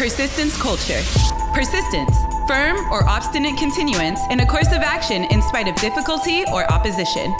Persistence culture. Persistence, firm or obstinate continuance in a course of action in spite of difficulty or opposition.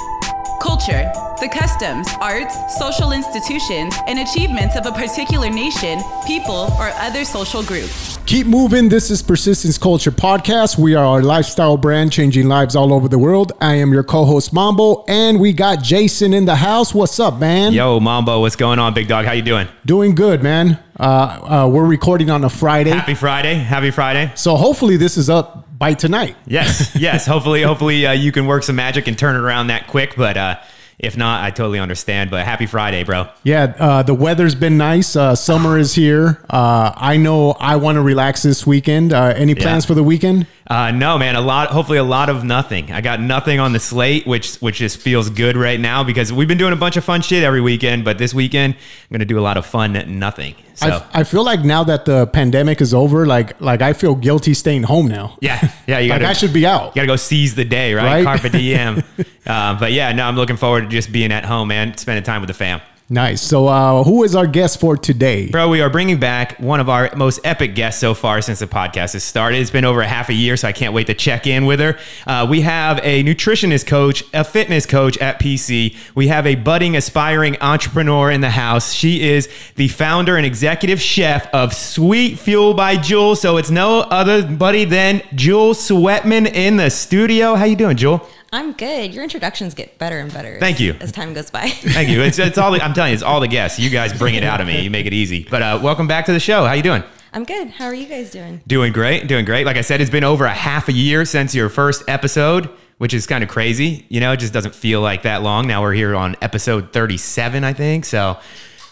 Culture, the customs, arts, social institutions, and achievements of a particular nation, people, or other social group. Keep moving. This is Persistence Culture Podcast. We are a lifestyle brand changing lives all over the world. I am your co host, Mambo, and we got Jason in the house. What's up, man? Yo, Mambo, what's going on, big dog? How you doing? Doing good, man. Uh, uh, we're recording on a Friday. Happy Friday. Happy Friday. So hopefully this is up by tonight. Yes, yes. hopefully, hopefully uh, you can work some magic and turn it around that quick. But uh, if not, I totally understand. But happy Friday, bro. Yeah, uh, the weather's been nice. Uh, summer is here. Uh, I know I want to relax this weekend. Uh, any plans Yeah. for the weekend? Uh, no, man. A lot. Hopefully, a lot of nothing. I got nothing on the slate, which which just feels good right now because we've been doing a bunch of fun shit every weekend. But this weekend, I'm gonna do a lot of fun nothing. So I, I feel like now that the pandemic is over, like like I feel guilty staying home now. yeah, yeah. You gotta I should be out. You gotta go seize the day, right? Right? Carpe diem. uh, but yeah, no, I'm looking forward to just being at home, man, spending time with the fam. Nice. So, uh, who is our guest for today? Bro, we are bringing back one of our most epic guests so far since the podcast has started. It's been over a half a year, so I can't wait to check in with her. Uh, we have a nutritionist coach, a fitness coach at PC. We have a budding, aspiring entrepreneur in the house. She is the founder and executive chef of Sweet Fuel by Jewel. So it's no other buddy than Jewel Sweatman in the studio. How you doing, Jewel? I'm good. Your introductions get better and better. Thank as, you. As time goes by. Thank you. It's, it's all. The, I'm telling you, it's all the guests. You guys bring it out of me. You make it easy. But uh, welcome back to the show. How you doing? I'm good. How are you guys doing? Doing great, doing great. Like I said, it's been over a half a year since your first episode, which is kind of crazy. You know, it just doesn't feel like that long. Now we're here on episode 37, I think. So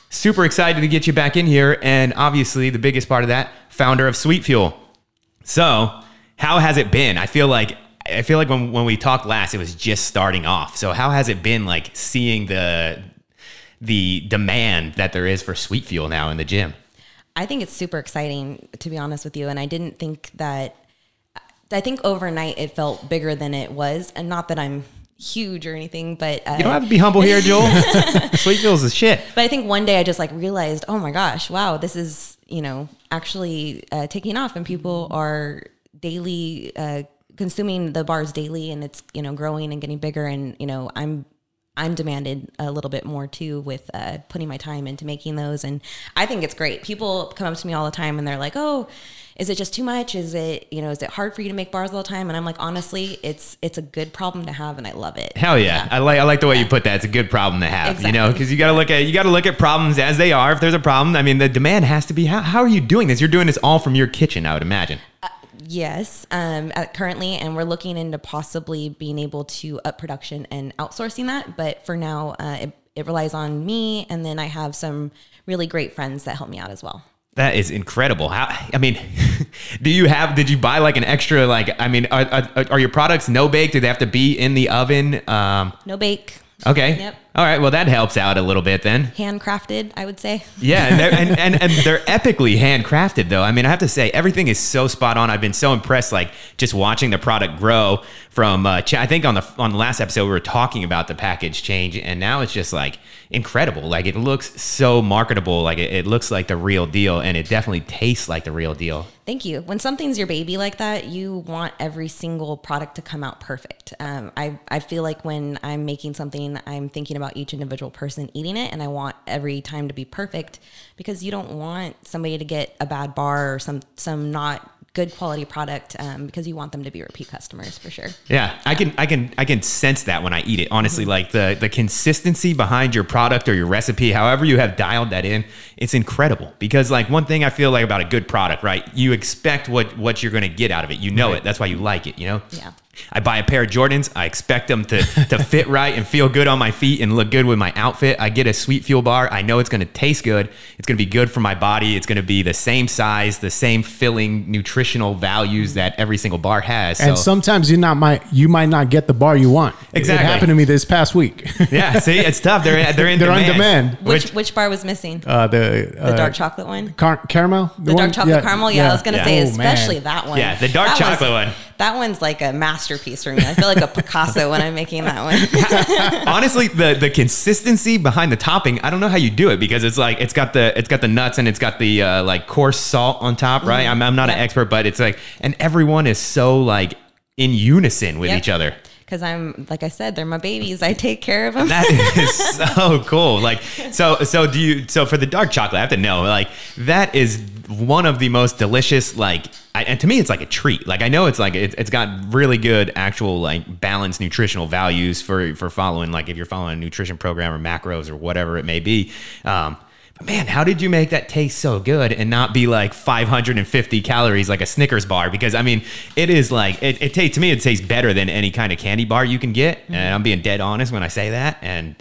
super excited to get you back in here. And obviously, the biggest part of that, founder of Sweet Fuel. So, how has it been? I feel like I feel like when, when we talked last, it was just starting off. So, how has it been like seeing the the demand that there is for Sweet Fuel now in the gym? I think it's super exciting, to be honest with you. And I didn't think that, I think overnight it felt bigger than it was. And not that I'm huge or anything, but. Uh, You don't have to be humble here, Jewel. Sweet Fuel's is shit. But I think one day I just like realized, oh my gosh, wow, this is, you know, actually uh, taking off and people are daily uh, consuming the bars daily and it's, you know, growing and getting bigger. And, you know, I'm, I'm demanded a little bit more too with uh, putting my time into making those. And I think it's great. People come up to me all the time and they're like, oh, is it just too much? Is it, you know, is it hard for you to make bars all the time? And I'm like, honestly, it's, it's a good problem to have and I love it. Hell yeah. I like I like the way you put that. It's a good problem to have, you know, because you got to look at you got to look at problems as they are. If there's a problem, I mean, the demand has to be. How, how are you doing this? You're doing this all from your kitchen, I would imagine. Yes, um, currently, and we're looking into possibly being able to up production and outsourcing that. But for now, uh, it, it relies on me, and then I have some really great friends that help me out as well. That is incredible. How I mean, do you have? Did you buy like an extra? Like, I mean, are, are, are your products no bake? Do they have to be in the oven? Um, No bake, okay. Yep. All right. Well, that helps out a little bit then. handcrafted, I would say. Yeah, and they're, and, and, and they're epically handcrafted, though. I mean, I have to say, everything is so spot on. I've been so impressed, like just watching the product grow from. Uh, I think on the on the last episode we were talking about the package change, and now it's just like incredible. Like it looks so marketable. Like it, it looks like the real deal, and it definitely tastes like the real deal. Thank you. When something's your baby like that, you want every single product to come out perfect. Um, I, I feel like when I'm making something, I'm thinking about each individual person eating it, and I want every time to be perfect because you don't want somebody to get a bad bar or some some not good quality product um, because you want them to be repeat customers for sure. Yeah, I can I can I can sense that when I eat it. Honestly, like the the consistency behind your product or your recipe, however you have dialed that in, it's incredible. Because like one thing I feel like about a good product, right? You expect what what you're going to get out of it. You know it. That's why you like it, you know? Yeah. I buy a pair of Jordans. I expect them to, to fit right and feel good on my feet and look good with my outfit. I get a sweet fuel bar. I know it's going to taste good. It's going to be good for my body. It's going to be the same size, the same filling nutritional values that every single bar has. And so, sometimes you not might you might not get the bar you want. Exactly. It happened to me this past week. yeah, see, it's tough. They're they're in They're on demand. demand. Which Which- which, bar was missing? Uh, the the uh, dark chocolate one. car- caramel. The dark chocolate caramel. Yeah, I was gonna Yeah. say Oh, especially man. that one. Yeah, the dark That was- chocolate one. That one's like a masterpiece for me. I feel like a Picasso when I'm making that one. Honestly, the the consistency behind the topping, I don't know how you do it because it's like it's got the it's got the nuts and it's got the uh, like coarse salt on top, right? I'm, I'm not an Mm-hmm. Expert, but it's like and everyone is so like in unison with Yep. each other. Because I'm, like I said, they're my babies. I take care of them. That is so cool. Like so so do you so for the dark chocolate, I have to know like that is one of the most delicious like I, and to me it's like a treat. Like I know it's like it, it's got really good actual like balanced nutritional values for for following like if you're following a nutrition program or macros or whatever it may be. Um man, how did you make that taste so good and not be like 550 calories like a Snickers bar? Because I mean, it is like it, it tastes to me. It tastes better than any kind of candy bar you can get, and I'm being dead honest when I say that. And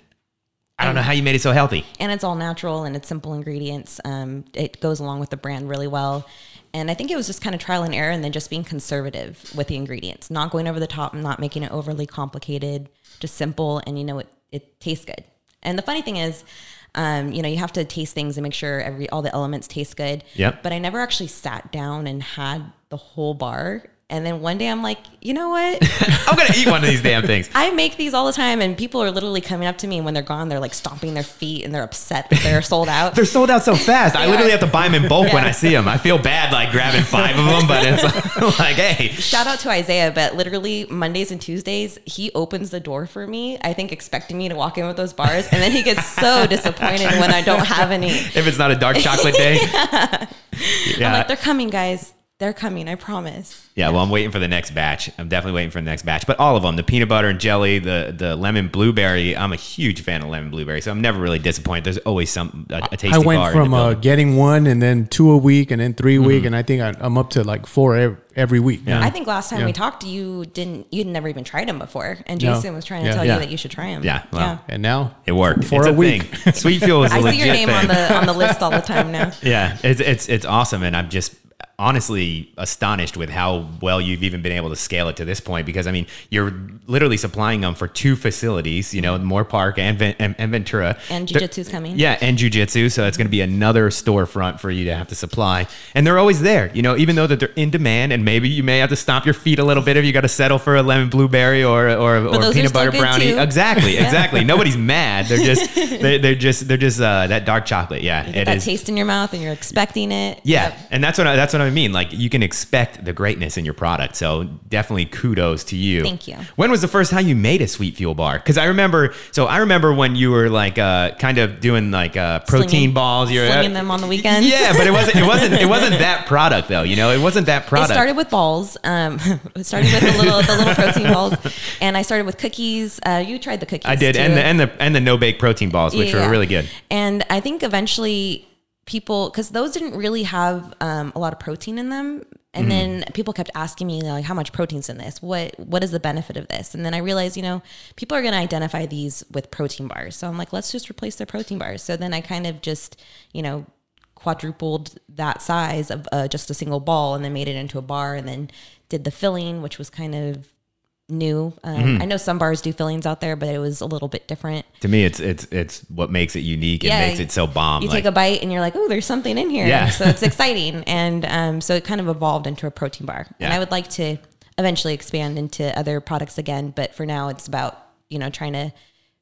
I don't know how you made it so healthy. and it's all natural and it's simple ingredients. Um, it goes along with the brand really well. And I think it was just kind of trial and error and then just being conservative with the ingredients, not going over the top, and not making it overly complicated, just simple. And you know, it, it tastes good. And the funny thing is, um, you know, you have to taste things and make sure every all the elements taste good. Yep. But I never actually sat down and had the whole bar. And then one day I'm like, you know what? I'm gonna eat one of these damn things. I make these all the time, and people are literally coming up to me and when they're gone. They're like stomping their feet and they're upset that they're sold out. They're sold out so fast. I literally are. have to buy them in bulk when I see them. I feel bad like grabbing five of them, but it's like, hey, Shout out to Isaiah, but literally Mondays and Tuesdays, he opens the door for me. I think expecting me to walk in with those bars, and then he gets so disappointed when I don't have any. if it's not a dark chocolate day. Yeah. I'm like, they're coming, guys. They're coming. I promise. Yeah, well, I'm waiting for the next batch. I'm definitely waiting for the next batch. But all of them, the peanut butter and jelly, the the lemon blueberry. I'm a huge fan of lemon blueberry, so I'm never really disappointed. There's always some a, a tasty I went bar from uh, getting one and then two a week and then 3 a week, and I think I, I'm up to like four every, every week. now. I think last time Yeah. we talked, you didn't. You'd never even tried them before, and No. Jason was trying to Yeah. tell Yeah. you that you should try them. Yeah, well, and now it worked. for it's a a, week. thing. Sweet fuel is a I see legit your name thing. on the on the list all the time now. Yeah, it's it's it's awesome, and I'm just honestly astonished with how well you've even been able to scale it to this point. Because I mean, you're literally supplying them for two facilities. You know, Moorpark and and, and Ventura. And Jiu-Jitsu's coming. Yeah, and Jiu-Jitsu, So it's going to be another storefront for you to have to supply, and they're always there. You know, even though that they're in demand, and maybe you may have to stomp your feet a little bit if you got to settle for a lemon blueberry or or, or peanut butter brownie. too. Exactly, exactly. Nobody's mad. They're just they're, they're just they're just uh, that dark chocolate. Yeah, Get it that is. taste in your mouth, and you're expecting it. Yeah, Yep. and that's what I, that's what I mean. Like you can expect the greatness in your product. So definitely kudos to you. Thank you. When was the first time you made a sweet fuel bar? Because I remember. So I remember when you were like uh, kind of doing like uh, protein Slinging- balls. You're slinging them on the weekends. Yeah, but it wasn't. It wasn't. It wasn't that product though. You know, it wasn't that product. It started with balls. Um, it started with the little the little protein balls, and I started with cookies. Uh, you tried the cookies. I did, too. and the and the and the no bake protein balls, which Yeah. were really good. And I think eventually people, because those didn't really have um, a lot of protein in them. And Mm-hmm. then people kept asking me like, how much protein's in this? What what is the benefit of this? And then I realized, you know, people are going to identify these with protein bars. So I'm like, let's just replace their protein bars. So then I kind of just, you know, quadrupled that size of uh, just a single ball, and then made it into a bar, and then did the filling, which was kind of new. Um, Mm-hmm. I know some bars do fillings out there, but it was a little bit different. To me, it's it's it's what makes it unique and Yeah, makes it so bomb. You like, take a bite and you're like, oh, there's something in here. Yeah. So it's exciting. And um, so it kind of evolved into a protein bar. And I would like to eventually expand into other products again. But for now, it's about, you know, trying to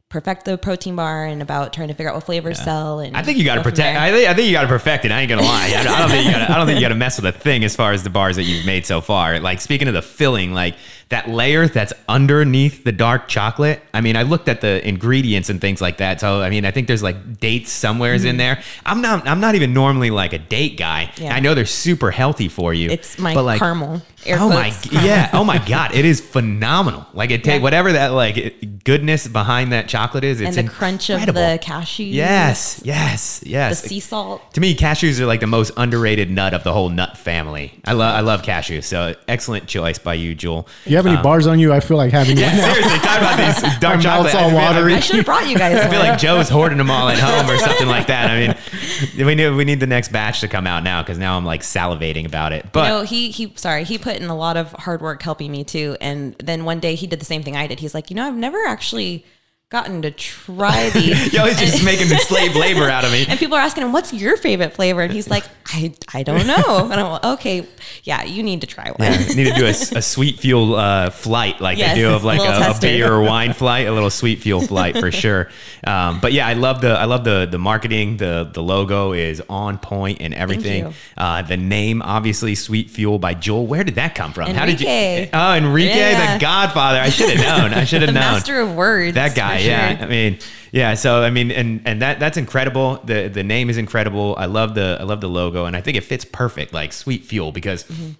perfect the protein bar and about trying to figure out what flavors sell. And I think you got to protect. I think, I think you got to perfect it. I ain't gonna lie. I don't, I don't think you got. I don't think you got to mess with a thing as far as the bars that you've made so far. Like speaking of the filling, like that layer that's underneath the dark chocolate. I mean, I looked at the ingredients and things like that. So I mean, I think there's like dates somewheres in there. I'm not. I'm not even normally like a date guy. Mm-hmm. Yeah. I know they're super healthy for you. It's my but, like, caramel. Air oh my yeah oh my god it is phenomenal like it take Yeah. whatever that like goodness behind that chocolate is it's and the crunch of the cashews. Yes, yes, yes. The sea salt. to me, cashews are like the most underrated nut of the whole nut family. I love I love cashews. So excellent choice by you, Jewel. You have any um, bars on you? I feel like having Yeah, one now. seriously, talk about these dark My chocolate. mouth's all I I watery. I should have brought you guys I feel like Joe's hoarding them all at home or something like that. I mean, we need we need the next batch to come out now because now I'm like salivating about it. But you know, he he sorry, he put in a lot of hard work helping me too. And then one day he did the same thing I did. He's like, you know, I've never actually gotten to try these. He's just making the slave labor out of me. And people are asking him, "What's your favorite flavor?" And he's like, "I I don't know." And I'm like, "Okay, yeah, you need to try one." Yeah, need to do a, a sweet fuel uh, flight like Yes, they do of like little a, a beer or wine flight, a little sweet fuel flight for sure. Um, but yeah, I love the I love the the marketing. The the logo is on point and everything. Uh, the name, obviously, Sweet Fuel by Jewel. Where did that come from? How did you? Enrique. Oh, Enrique, Yeah. the Godfather. I should have known. I should have known. master of words. That guy. Yeah. I mean, yeah. So I mean, and and that that's incredible. The the name is incredible. I love the I love the logo, and I think it fits perfect, like Sweet Fuel, because. Mm-hmm.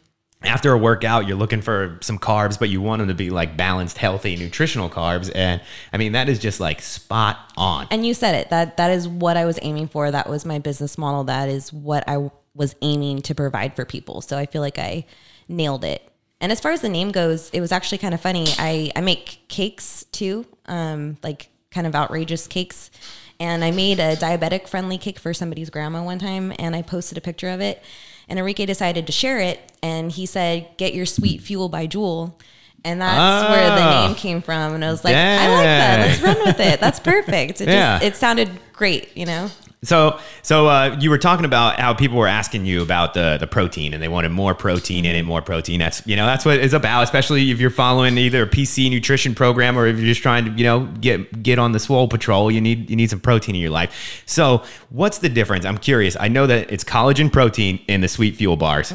After a workout, you're looking for some carbs, but you want them to be like balanced, healthy, nutritional carbs. And I mean, that is just like spot on. And you said it. That that is what I was aiming for. That was my business model. That is what I was aiming to provide for people. So I feel like I nailed it. And as far as the name goes, it was actually kind of funny. I I make cakes too, um, like kind of outrageous cakes. And I made a diabetic friendly cake for somebody's grandma one time, and I posted a picture of it. And Enrique decided to share it, and he said, "Get your sweet fuel by Jewel." And that's where the Oh. name came from. And I was like, I like that. Let's run with it. That's perfect. It Yeah. just it sounded great, you know. So, so uh, you were talking about how people were asking you about the the protein, and they wanted more protein in it, more protein. That's you know that's what it's about. Especially if you're following either a PC nutrition program or if you're just trying to you know get get on the swole patrol. You need you need some protein in your life. So, what's the difference? I'm curious. I know that it's collagen protein in the sweet fuel bars.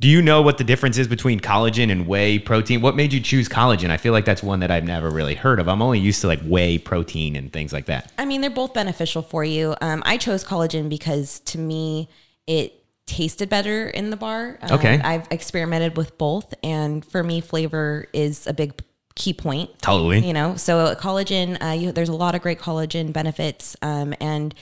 Do you know what the difference is between collagen and whey protein? What made you choose collagen? I feel like that's one that I've never really heard of. I'm only used to like whey protein and things like that. I mean, they're both beneficial for you. Um, I chose collagen because to me, it tasted better in the bar. Um, Okay. I've experimented with both, and for me, flavor is a big key point. Totally. You know, so collagen, uh, you, there's a lot of great collagen benefits, um, and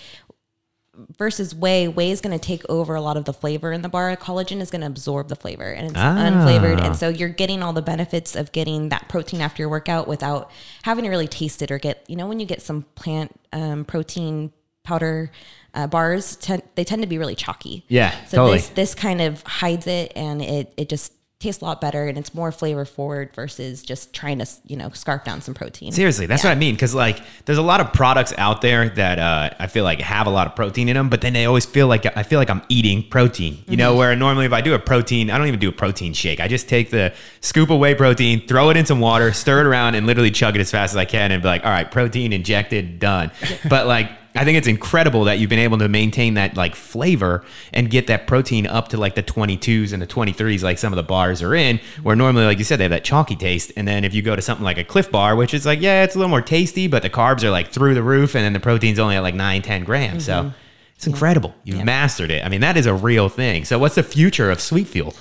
versus whey, whey is going to take over a lot of the flavor in the bar. Collagen is going to absorb the flavor, and it's Ah. unflavored, and so you're getting all the benefits of getting that protein after your workout without having to really taste it or get. You know, when you get some plant um, protein powder. Uh, bars they tend to be really chalky. Yeah, So totally. this this kind of hides it, and it it just tastes a lot better, and it's more flavor forward versus just trying to you know scarf down some protein. Seriously, that's what I mean. Because like, there's a lot of products out there that uh, I feel like have a lot of protein in them, but then they always feel like I feel like I'm eating protein. You know, where normally if I do a protein, I don't even do a protein shake. I just take the scoop of whey protein, throw it in some water, stir it around, and literally chug it as fast as I can, and be like, all right, protein injected, done. but like. I think it's incredible that you've been able to maintain that like flavor and get that protein up to like the 22s and the 23s, like some of the bars are in, where normally, like you said, they have that chalky taste. And then if you go to something like a Clif Bar, which is like, yeah, it's a little more tasty, but the carbs are like through the roof, and then the protein's only at like nine, 10 grams. So mm-hmm. it's incredible. You've mastered it. I mean, that is a real thing. So what's the future of Sweet Fuel?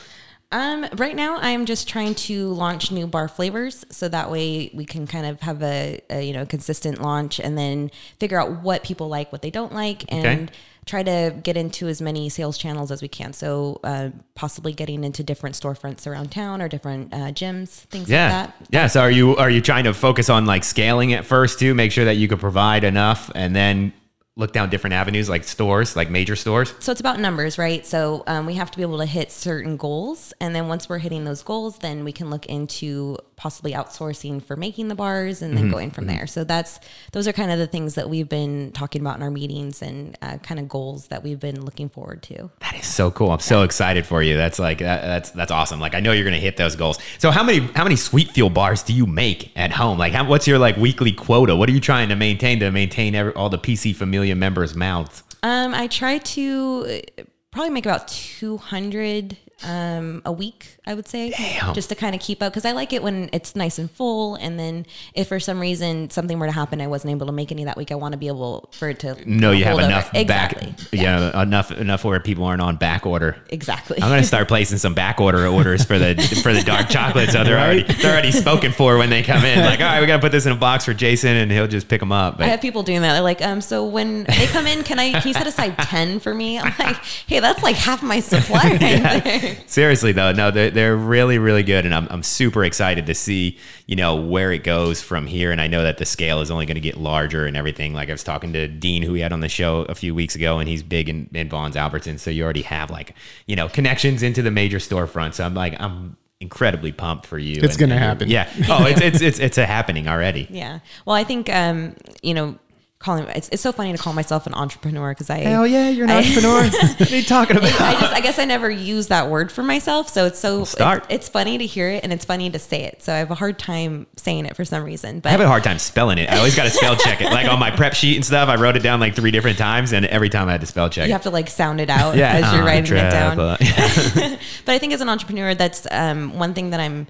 Um, right now, I'm just trying to launch new bar flavors, so that way we can kind of have a, a you know consistent launch, and then figure out what people like, what they don't like, and Okay. try to get into as many sales channels as we can. So uh, possibly getting into different storefronts around town or different uh, gyms, things Yeah. like that. Yeah. So are you are you trying to focus on like scaling it first too? Make sure that you can provide enough and then look down different avenues like stores, like major stores. So it's about numbers, right? So um, we have to be able to hit certain goals, and then once we're hitting those goals, then we can look into possibly outsourcing for making the bars, and then Mm-hmm. going from there. So that's those are kind of the things that we've been talking about in our meetings, and uh, kind of goals that we've been looking forward to. That is so cool. I'm so excited for you. That's like that, that's that's awesome. Like I know you're gonna hit those goals. So how many how many sweet fuel bars do you make at home? Like how, what's your like weekly quota? What are you trying to maintain to maintain every, all the PC Familia members' mouths? Um, I try to uh, probably make about 200 um, a week, I would say, Damn. just to kind of keep up because I like it when it's nice and full. And then if for some reason something were to happen, I wasn't able to make any that week, I want to be able for it to No, you have hold over. enough exactly. back. Yeah. enough enough where people aren't on back order. exactly. I'm gonna start placing some back order orders for the for the dark chocolate, so they're already they're already spoken for when they come in. Like, all right, we gotta put this in a box for Jason, and he'll just pick them up. I have people doing that. They're like, um, so when they come in, can I can you set aside ten for me? I'm like, hey, that's like half my supply right there. seriously though, no, they're, they're really really good, and I'm I'm super excited to see you know where it goes from here. And I know that the scale is only going to get larger and everything. Like I was talking to Dean, who we had on the show a few weeks ago, and he's big in, in Vons Albertson, so you already have like you know connections into the major storefronts. So I'm like I'm incredibly pumped for you. It's and- gonna and happen. Yeah. Oh, it's it's it's it's a happening already. Yeah. Well, I think um, you know, calling it's, it's so funny to call myself an entrepreneur because I Hell yeah, you're an I- entrepreneur. what are you talking about? I just I guess I never use that word for myself, so it's so start. It's, it's funny to hear it and it's funny to say it. So I have a hard time saying it for some reason. But I have a hard time spelling it. I always got to spell check it. Like on my prep sheet and stuff, I wrote it down like three different times, and every time I had to spell check you have to like sound it out Yeah, as you're writing it down. entrepreneur. but I think as an entrepreneur, that's um, one thing that I'm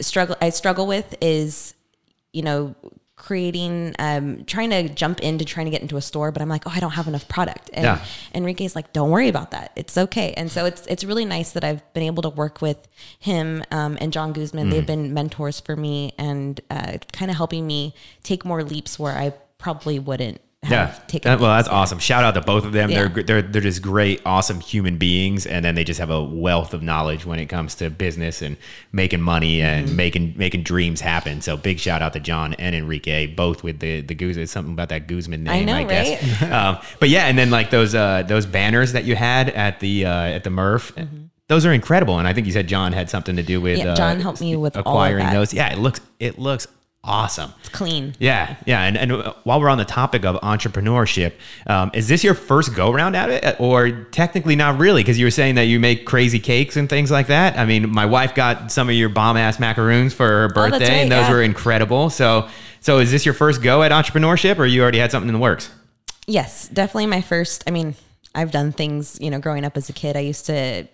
struggle. I struggle with is, you know, creating, um, trying to jump into trying to get into a store, but I'm like, oh, I don't have enough product. And Yeah. Enrique's like, don't worry about that. It's okay. And so it's it's really nice that I've been able to work with him um, and John Guzman. Mm. They've been mentors for me and uh, kind of helping me take more leaps where I probably wouldn't. Yeah. That- well, that's awesome. Shout out to both of them. Yeah. They're they're they're just great, awesome human beings, and then they just have a wealth of knowledge when it comes to business and making money and Mm-hmm. making making dreams happen. So big shout out to John and Enrique, both with the the Guzman. Something about that Guzman I name, I, know, guess. um, but yeah, and then like those uh, those banners that you had at the uh, at the Murph. Those are incredible, and I think you said John had something to do with Mm-hmm. Yeah, uh, John helped me with acquiring those. Yeah, it looks it looks awesome. It's clean. Yeah, yeah, and, and while we're on the topic of entrepreneurship, um, is this your first go round at it, or technically not really? Because you were saying that you make crazy cakes and things like that. I mean, my wife got some of your bomb ass macaroons for her Oh, birthday, right, and those yeah. were incredible. So, so is this your first go at entrepreneurship, or you already had something in the works? Yes, definitely my first. I mean, I've done things, you know, growing up as a kid. I used to,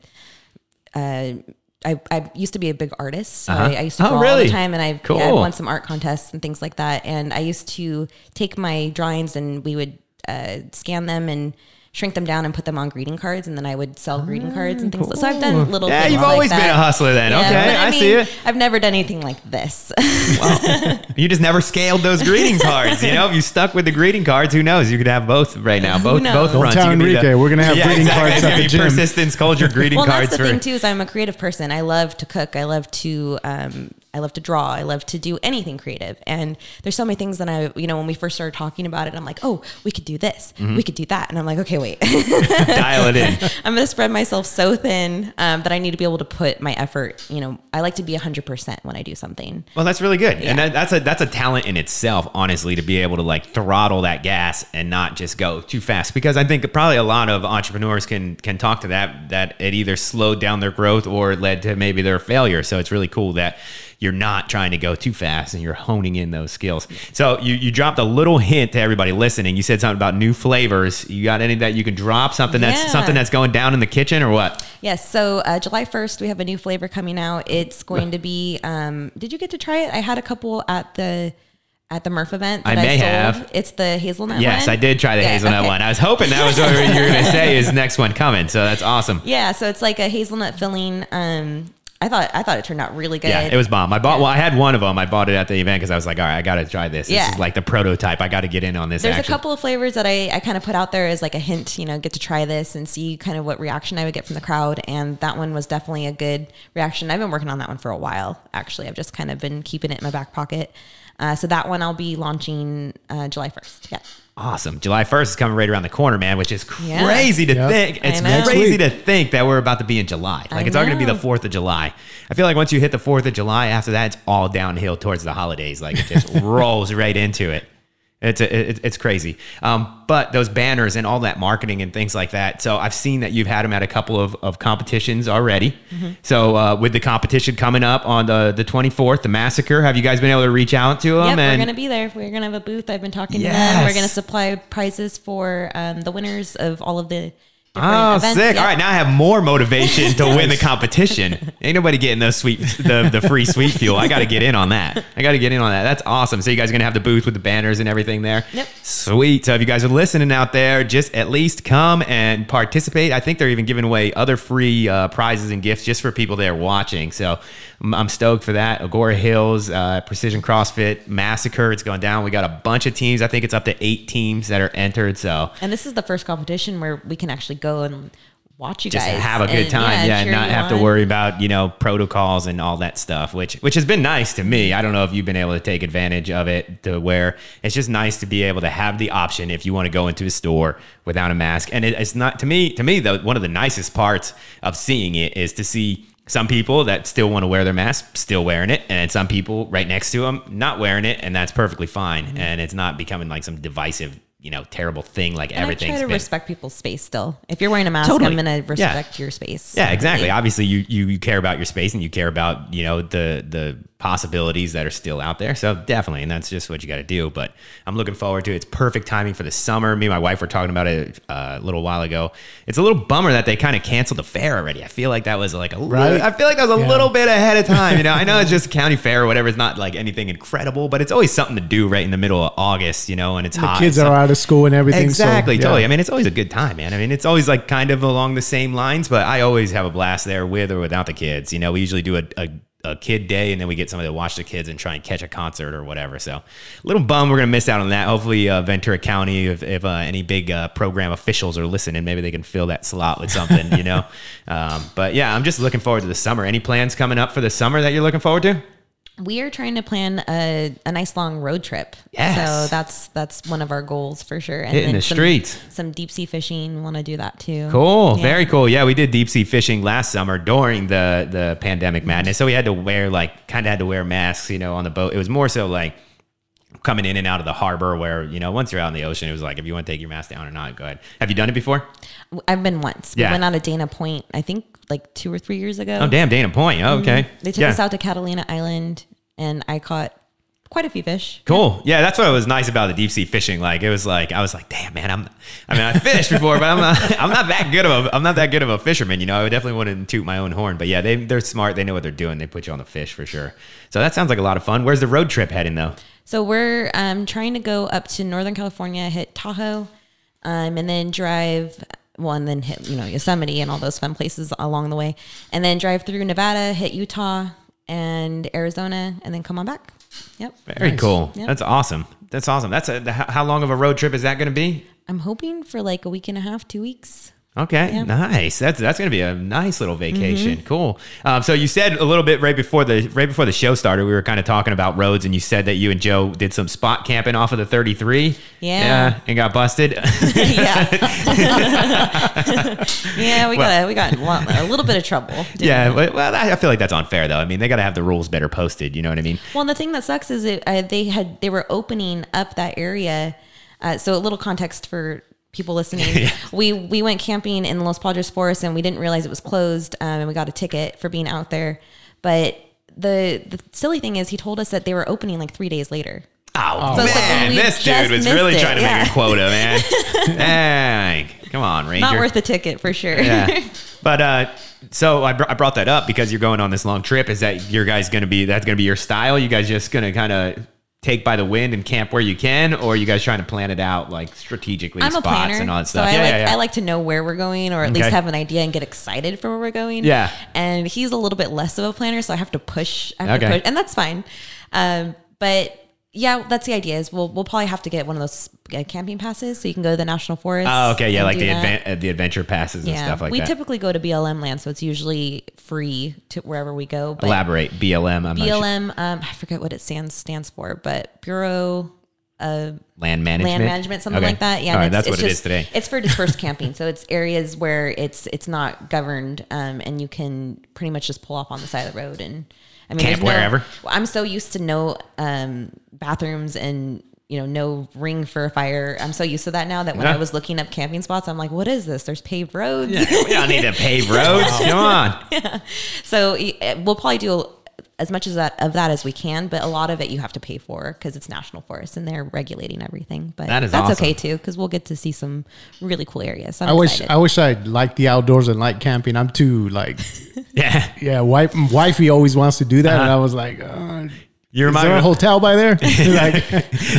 uh, I, I used to be a big artist. So Uh-huh. I, I used to Oh, draw all really? the time and I've, Cool. yeah, I've won some art contests and things like that. And I used to take my drawings and we would uh, scan them and shrink them down and put them on greeting cards. And then I would sell greeting cards and things. So I've done little Yeah, things you've like always been a hustler then. Yeah, okay, but I, see it. I've never done anything like this. You just never scaled those greeting cards. You know, if you stuck with the greeting cards, who knows? You could have both right now. Both both fronts. tell You could be Enrique, we're gonna have greeting cards It's at gonna the gym. Persistence culture greeting well, cards that's the for. thing too is I'm a creative person. I love to cook. I love to um, I love to draw. I love to do anything creative. And there's so many things that I you know when we first started talking about it, I'm like, oh, we could do this, Mm-hmm. we could do that, and I'm like, okay, wait, Dial it in. I'm gonna spread myself so thin um, that I need to be able to put my effort. You know, I like to be 100 percent when I do something. Well, that's really good, and that, that's a that's a talent in itself, honestly, to be able to like throttle that gas and not just go too fast. Because I think probably a lot of entrepreneurs can can talk to that that it either slowed down their growth or led to maybe their failure. So it's really cool that you're not trying to go too fast and you're honing in those skills. So you you dropped a little hint to everybody listening. You said something about new flavors. You got any that you can drop? Something that's Yeah. something that's going down in the kitchen or what? Yes. So uh, July 1st, we have a new flavor coming out. It's going to be. Um, did you get to try it? I had a couple at the at the Murph event. That I may sold. have. It's the hazelnut. One. Yes, one. I did try the Yeah, hazelnut okay. one. I was hoping that was what you were going to say is next one coming. So that's awesome. Yeah, so it's like a hazelnut filling. Um, I thought I thought it turned out really good. Yeah, it was bomb. I bought. Well, I had one of them. I bought it at the event because I was like, all right, I got to try this. This is like the prototype. I got to get in on this. There's action. a couple of flavors that I, I kind of put out there as like a hint, you know, get to try this and see kind of what reaction I would get from the crowd. And that one was definitely a good reaction. I've been working on that one for a while, actually. I've just kind of been keeping it in my back pocket. Uh, so that one I'll be launching uh, July 1st. Yeah. Awesome. July 1st is coming right around the corner, man, which is Yeah. crazy to Yep. think. It's crazy to think that we're about to be in July. Like I it's all going to be the 4th of July. I feel like once you hit the 4th of July, after that, it's all downhill towards the holidays. Like it just rolls right into it. It's a, it, it's crazy. Um, but those banners and all that marketing and things like that. So I've seen that you've had them at a couple of, of competitions already. Mm-hmm. So uh, with the competition coming up on the, the 24th, the massacre, have you guys been able to reach out to them? Yep, we're going to be there. We're going to have a booth. I've been talking to them. We're going to supply prizes for um, the winners of all of the Oh, events. sick! All right, now I have more motivation to win the competition. Ain't nobody getting those sweet, the, the free sweet fuel. I got to get in on that. I got to get in on that. That's awesome. So you guys are gonna have the booth with the banners and everything there. Yep. Sweet. So if you guys are listening out there, just at least come and participate. I think they're even giving away other free uh, prizes and gifts just for people there watching. So I'm, I'm stoked for that. Agoura Hills, uh, Precision CrossFit Massacre. It's going down. We got a bunch of teams. I think it's up to eight teams that are entered. So And this is the first competition where we can actually go and watch you just guys. have a good and, time, yeah, and not have to worry about you know protocols and all that stuff, which which has been nice to me. I don't know if you've been able to take advantage of it to where it's just nice to be able to have the option if you want to go into a store without a mask, and it, it's not to me to me though one of the nicest parts of seeing it is to see some people that still want to wear their mask still wearing it and some people right next to them not wearing it and that's perfectly fine Mm-hmm. and it's not becoming like some divisive you know terrible thing like And I everything's try to been respect people's space still. If you're wearing a mask, Totally. I'm gonna respect your space. yeah exactly obviously you, you you care about your space and you care about you know the the possibilities that are still out there so definitely and that's just what you got to do but i'm looking forward to it it's perfect timing for the summer me and my wife were talking about it uh, a little while ago it's a little bummer that they kind of canceled the fair already i feel like that was like a Right. i feel like that was a Yeah. little bit ahead of time you know i know it's just a county fair or whatever it's not like anything incredible but it's always something to do right in the middle of august you know and it's The hot kids and are out of school and everything. so, Exactly, yeah. totally. I mean, it's always a good time, man. I mean, it's always like kind of along the same lines, but I always have a blast there with or without the kids. You know, we usually do a, a, a kid day and then we get somebody to watch the kids and try and catch a concert or whatever. So, a little bum we're going to miss out on that. Hopefully, uh, Ventura County, if, if uh, any big uh, program officials are listening, maybe they can fill that slot with something, you know? Um, but yeah, I'm just looking forward to the summer. Any plans coming up for the summer that you're looking forward to? We are trying to plan a, a nice long road trip. Yes. So that's that's one of our goals for sure. And Hitting the some- streets. Some deep sea fishing. Want to do that too. Cool, Yeah. very cool. Yeah, we did deep sea fishing last summer during the the pandemic madness. So we had to wear like kind of had to wear masks, you know, on the boat. It was more so like coming in and out of the harbor where you know once you're out in the ocean, it was like if you want to take your mask down or not, go ahead. Have you done it before? I've been once. Yeah. We went out of Dana Point. I think like two or three years ago. Oh damn, Dana Point. Oh, okay, Mm-hmm. They took Yeah. us out to Catalina Island, and I caught quite a few fish. Cool. Yeah, that's what was nice about the deep sea fishing. Like it was like I was like, damn man, I'm. I mean, I fished before, but I'm not. I'm not that good of a. I'm not that good of a fisherman. You know, I definitely wouldn't toot my own horn. But yeah, they they're smart. They know what they're doing. They put you on the fish for sure. So that sounds like a lot of fun. Where's the road trip heading though? So we're um, trying to go up to Northern California, hit Tahoe, um, and then drive. Well, then hit you know Yosemite and all those fun places along the way, and then drive through Nevada, hit Utah and Arizona, and then come on back. Yep. Very cool. Yeah. That's awesome. That's awesome. That's a. How how long of a road trip is that going to be? I'm hoping for like a week and a half, two weeks. Okay, Yeah. nice. That's that's going to be a nice little vacation. Mm-hmm. Cool. Um, so you said a little bit right before the right before the show started, we were kind of talking about roads, and you said that you and Joe did some spot camping off of the 33. Yeah. and got busted. yeah. yeah, we got we got a a little bit of trouble. yeah, we? well, well, I I feel like that's unfair though. I mean, they got to have the rules better posted. You know what I mean? Well, and the thing that sucks is it uh, they had they were opening up that area. Uh, so a little context for people listening. We we went camping in Los Padres Forest and we didn't realize it was closed, um, and we got a ticket for being out there. But the the silly thing is, he told us that they were opening like three days later. Oh, So it's like man, this dude was really it, trying to yeah. make a quota, man. Dang, come on, Ranger. Not worth the ticket for sure. yeah. But uh, so I, br- I brought that up because you're going on this long trip. Is that your guys going to be? That's going to be your style. You guys just going to kind of take by the wind and camp where you can, or are you guys trying to plan it out like strategically, I'm spots planner, and all that stuff? so? I yeah, like yeah. I like to know where we're going, or at least have an idea and get excited for where we're going. Yeah. and he's a little bit less of a planner, so I have to push. I have Okay. to push, and that's fine. Um, but yeah, that's the idea. Is we'll we'll probably have to get one of those uh, camping passes so you can go to the national forest. Oh, okay, yeah, like the advan- uh, the adventure passes and Yeah, stuff like we that. We typically go to BLM land, so it's usually free to wherever we go. But Elaborate BLM. I'm not sure. BLM, um, I forget what it stands stands for, but Bureau of land management. land management, something Okay. like that. Yeah, right, that's it's, what it's it is today. It's for dispersed camping, so it's areas where it's it's not governed, um, and you can pretty much just pull off on the side of the road and I mean, Camp there's no- wherever? I'm so used to no um, bathrooms and you know no ring for a fire. I'm so used to that now that when Yeah. I was looking up camping spots, I'm like, what is this? There's paved roads. we don't need to pave roads. Come on. Yeah. So we'll probably do as much as that of that as we can, but a lot of it you have to pay for because it's national forest and they're regulating everything. But That is that's awesome. okay too because we'll get to see some really cool areas. I'm I wish excited. I wish I liked the outdoors and like camping. I'm too like Yeah. yeah. Wife, wifey always wants to do that, and Uh-huh. I was like, uh, You is remind there a hotel by there? like,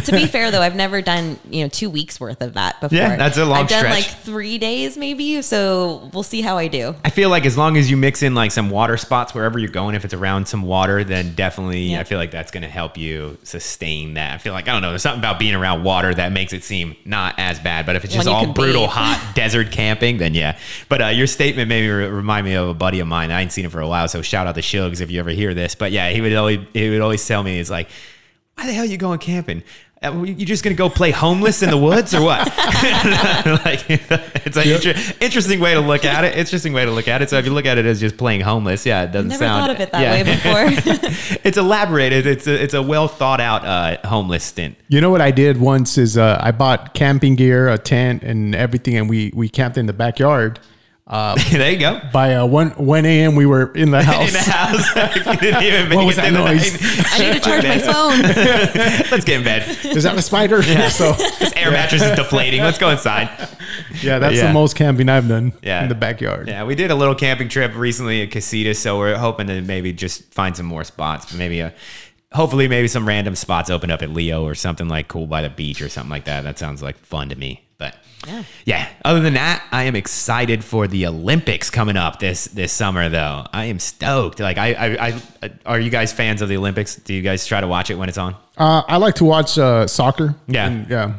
to be fair though, I've never done you know two weeks worth of that before. Yeah, that's a long I've done stretch. like three days maybe. So we'll see how I do. I feel like as long as you mix in like some water spots wherever you're going, if it's around some water, then definitely Yeah. I feel like that's going to help you sustain that. I feel like I don't know, there's something about being around water that makes it seem not as bad. But if it's just all brutal, bathe. hot desert camping, then yeah. But uh, your statement made me re- remind me of a buddy of mine. I ain't seen him for a while, so shout out to Shugs if you ever hear this. But yeah, he would always he would always tell me it's like, why the hell are you going camping? Uh, You just gonna go play homeless in the woods or what? like, it's an inter- interesting way to look at it. Interesting way to look at it. So if you look at it as just playing homeless, yeah, it doesn't sound. Never sound. thought of it that yeah. way before. it's elaborated. It's a, it's a well thought out uh, homeless stint. You know what I did once is uh, I bought camping gear, a tent, and everything, and we we camped in the backyard. there you go. By uh, one one a.m. we were in the house. In the house. Didn't even make What was it that noise? I need to charge my phone. Let's get in bed. Is that a spider? Yeah. so This air mattress is deflating. Let's go inside. yeah, that's Yeah. the most camping I've done Yeah. in the backyard. Yeah, we did a little camping trip recently at Casitas, so we're hoping to maybe just find some more spots. Maybe a, hopefully maybe some random spots open up at Leo or something like cool by the beach or something like that. That sounds like fun to me. But Yeah. yeah. Other than that, I am excited for the Olympics coming up this this summer. Though I am stoked. Like I, I, I are you guys fans of the Olympics? Do you guys try to watch it when it's on? Uh, I like to watch uh, soccer. Yeah. And, yeah.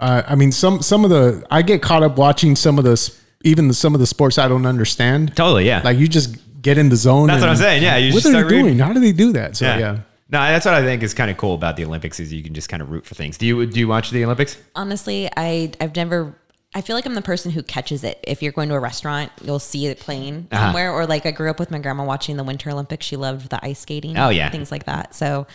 Uh, I mean, some some of the I get caught up watching some of the even the, some of the sports I don't understand. Totally. Yeah. Like you just get in the zone. That's what I'm saying. Yeah, you what just are they reading. doing? How do they do that? So yeah. No, that's what I think is kind of cool about the Olympics is you can just kind of root for things. Do you do you watch the Olympics? Honestly, I I've never. I feel like I'm the person who catches it. If you're going to a restaurant, you'll see it playing Uh-huh. somewhere. Or like I grew up with my grandma watching the Winter Olympics. She loved the ice skating. Oh, yeah. things like that. So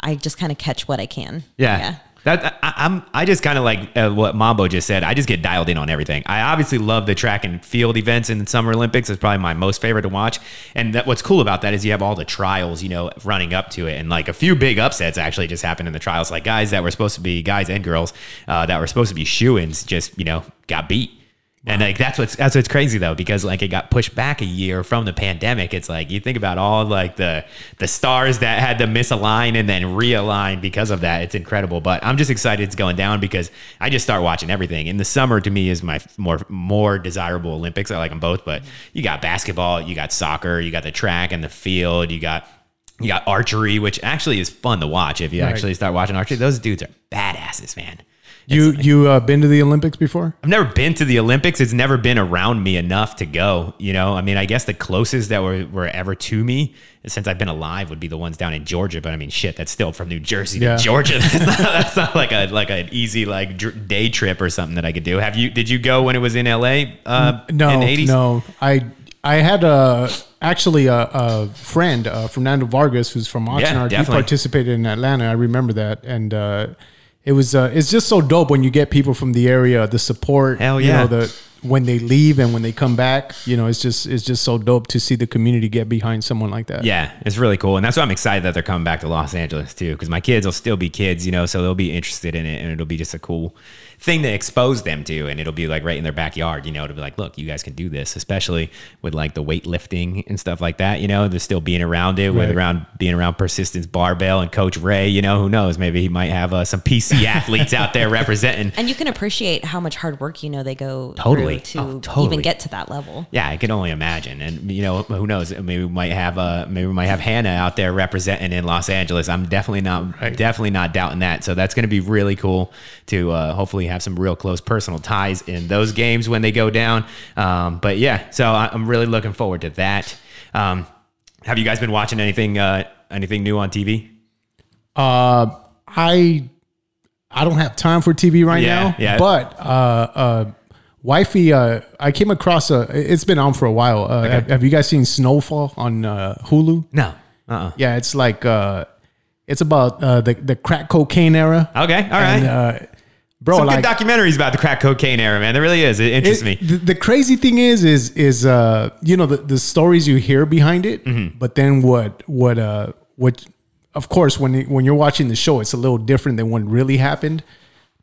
I just kind of catch what I can. Yeah. That I, I'm. I just kind of like uh, what Mambo just said. I just get dialed in on everything. I obviously love the track and field events in the Summer Olympics. It's probably my most favorite to watch. And that, what's cool about that is you have all the trials, you know, running up to it, and like a few big upsets actually just happened in the trials. Like guys that were supposed to be guys and girls uh, that were supposed to be shoe-ins just you know got beat. And like that's what's that's what's crazy though because like it got pushed back a year from the pandemic. It's like you think about all like the the stars that had to misalign and then realign because of that. It's incredible. But I'm just excited it's going down because I just start watching everything. In the summer to me is my more more desirable Olympics. I like them both, but you got basketball, you got soccer, you got the track and the field, you got you got archery, which actually is fun to watch if you Right. actually start watching archery. Those dudes are badasses, man. You you uh, been to the Olympics before? I've never been to the Olympics. It's never been around me enough to go. You know, I mean, I guess the closest that were, were ever to me since I've been alive would be the ones down in Georgia. But I mean, shit, that's still from New Jersey Yeah. to Georgia. That's not, that's not like a like an easy like dr- day trip or something that I could do. Have you? Did you go when it was in LA? Uh, No, in the 80s? no. I I had a actually a, a friend, uh, Fernando Vargas, who's from Oxnard. he participated in Atlanta. I remember that, and uh, it was uh, it's just so dope when you get people from the area, the support. Hell You yeah. know, the when they leave and when they come back, you know, it's just it's just so dope to see the community get behind someone like that. Yeah, it's really cool, and that's why I'm excited that they're coming back to Los Angeles too. Because my kids will still be kids, you know, so they'll be interested in it, and it'll be just a cool thing to expose them to, and it'll be like right in their backyard, you know. It'll be like, look, you guys can do this, especially with like the weightlifting and stuff like that. You know, they're still being around it, with around being around persistence barbell and Coach Ray. You know, who knows? Maybe he might have uh, some PC athletes out there representing. And you can appreciate how much hard work you know they go Totally. to Oh, totally. even get to that level. Yeah, I can only imagine, and you know, who knows? Maybe we might have uh, maybe we might have Hannah out there representing in Los Angeles. I'm definitely not, Right. definitely not doubting that. So that's going to be really cool to uh, hopefully have some real close personal ties in those games when they go down. Um, but yeah, so I'm really looking forward to that. Um, have you guys been watching anything, uh, anything new on TV? Uh, I I don't have time for TV right Yeah, now. yeah. But uh, uh, wifey, uh, I came across a. It's been on for a while. Uh, have, have you guys seen Snowfall on uh, Hulu? No. Uh. Uh. Yeah, it's like uh, it's about uh, the the crack cocaine era. Okay. All right. And, uh, bro, some like good documentaries about the crack cocaine era, man. There really is. It interests it- me. The, the crazy thing is, is is uh, you know the, the stories you hear behind it, Mm-hmm. but then what what uh what of course when it- when you're watching the show, it's a little different than what really happened.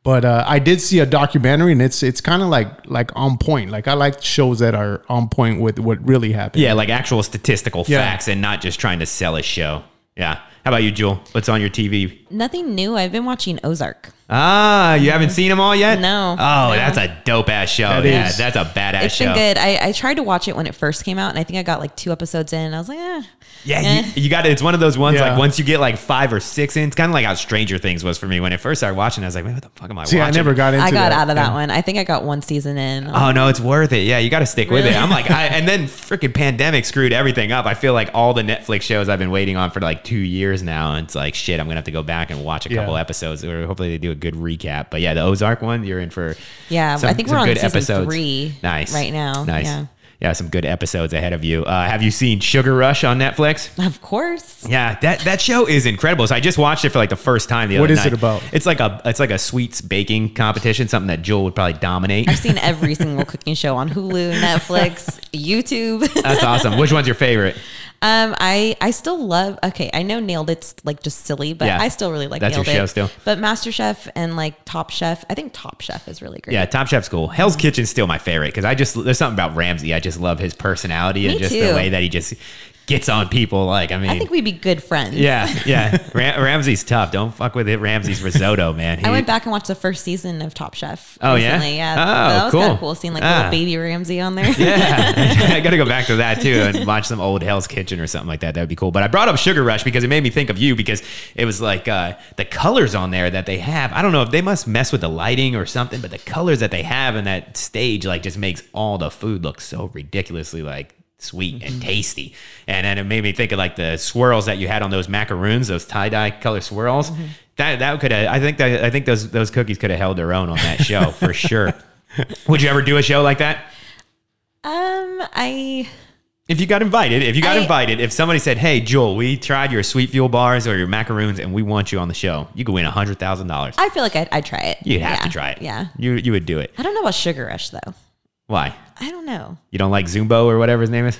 But uh, I did see a documentary, and it's it's kind of like like on point. Like I like shows that are on point with what really happened. Yeah, like actual statistical Yeah. facts and not just trying to sell a show. Yeah. How about you, Jewel? What's on your TV? Nothing new. I've been watching Ozark. Ah, you haven't seen them all yet? No, Oh, no. that's a dope ass show. That yeah, is. that's a badass It's show. been good. I, I tried to watch it when it first came out, and I think I got like two episodes in. And I was like, eh. Yeah, Eh. you, you got it. It's one of those ones Yeah. like once you get like five or six in, it's kind of like how Stranger Things was for me when I first started watching. I was like, man, what the fuck am I See, watching? I never got into. I got that. out of that Yeah. one. I think I got one season in. Oh no, it's worth it. Yeah, you got to stick with it. I'm like, I, and then freaking pandemic screwed everything up. I feel like all the Netflix shows I've been waiting on for like two years now, and it's like shit. I'm gonna have to go back back and watch a Yeah. couple episodes, or hopefully they do a good recap. But yeah, the Ozark one, you're in for Yeah, I think we're on season three Nice, right now. Nice. Yeah. Yeah, some good episodes ahead of you. Uh, have you seen Sugar Rush on Netflix? Of course. Yeah, that, that show is incredible. So I just watched it for like the first time the What other is night. it about? It's like a it's like a sweets baking competition, something that Jewel would probably dominate. I've seen every single cooking show on Hulu, Netflix, YouTube. That's awesome. Which one's your favorite? Um, I I still love. Okay, I know Nailed It's like just silly, but Yeah. I still really like That's your show It. still? But MasterChef and like Top Chef, I think Top Chef is really great. Yeah, Top Chef's cool. Hell's Kitchen's still my favorite because I just there's something about Ramsay. I just love his personality and just too. the way that he just gets on people. Like I mean, I think we'd be good friends. yeah, yeah. Ram- Ramsay's tough. Don't fuck with it. Ramsay's risotto, man. I went back and watched the first season of Top Chef. Oh, yeah? recently. yeah. Oh, that was cool. kind of cool seeing like Ah. little baby Ramsay on there. Yeah, I got to go back to that too and watch some old Hell's Kitchen or something like that. That would be cool. But I brought up Sugar Rush because it made me think of you because it was like uh, the colors on there that they have. I don't know if they must mess with the lighting or something, but the colors that they have in that stage like just makes all the food look so ridiculously like sweet and tasty. And then it made me think of like the swirls that you had on those macaroons, those tie dye color swirls. That that could have. I think that I think those those cookies could have held their own on that show for sure. Would you ever do a show like that? Um, I If you got invited, if you got I- invited, if somebody said, "Hey, Jewel, we tried your sweet fuel bars or your macaroons, and we want you on the show," you could win a hundred thousand dollars. I feel like I'd, I'd try it. You'd have Yeah. to try it. Yeah. you you would do it. I don't know about Sugar Rush though. Why? I don't know. You don't like Zumbo or whatever his name is?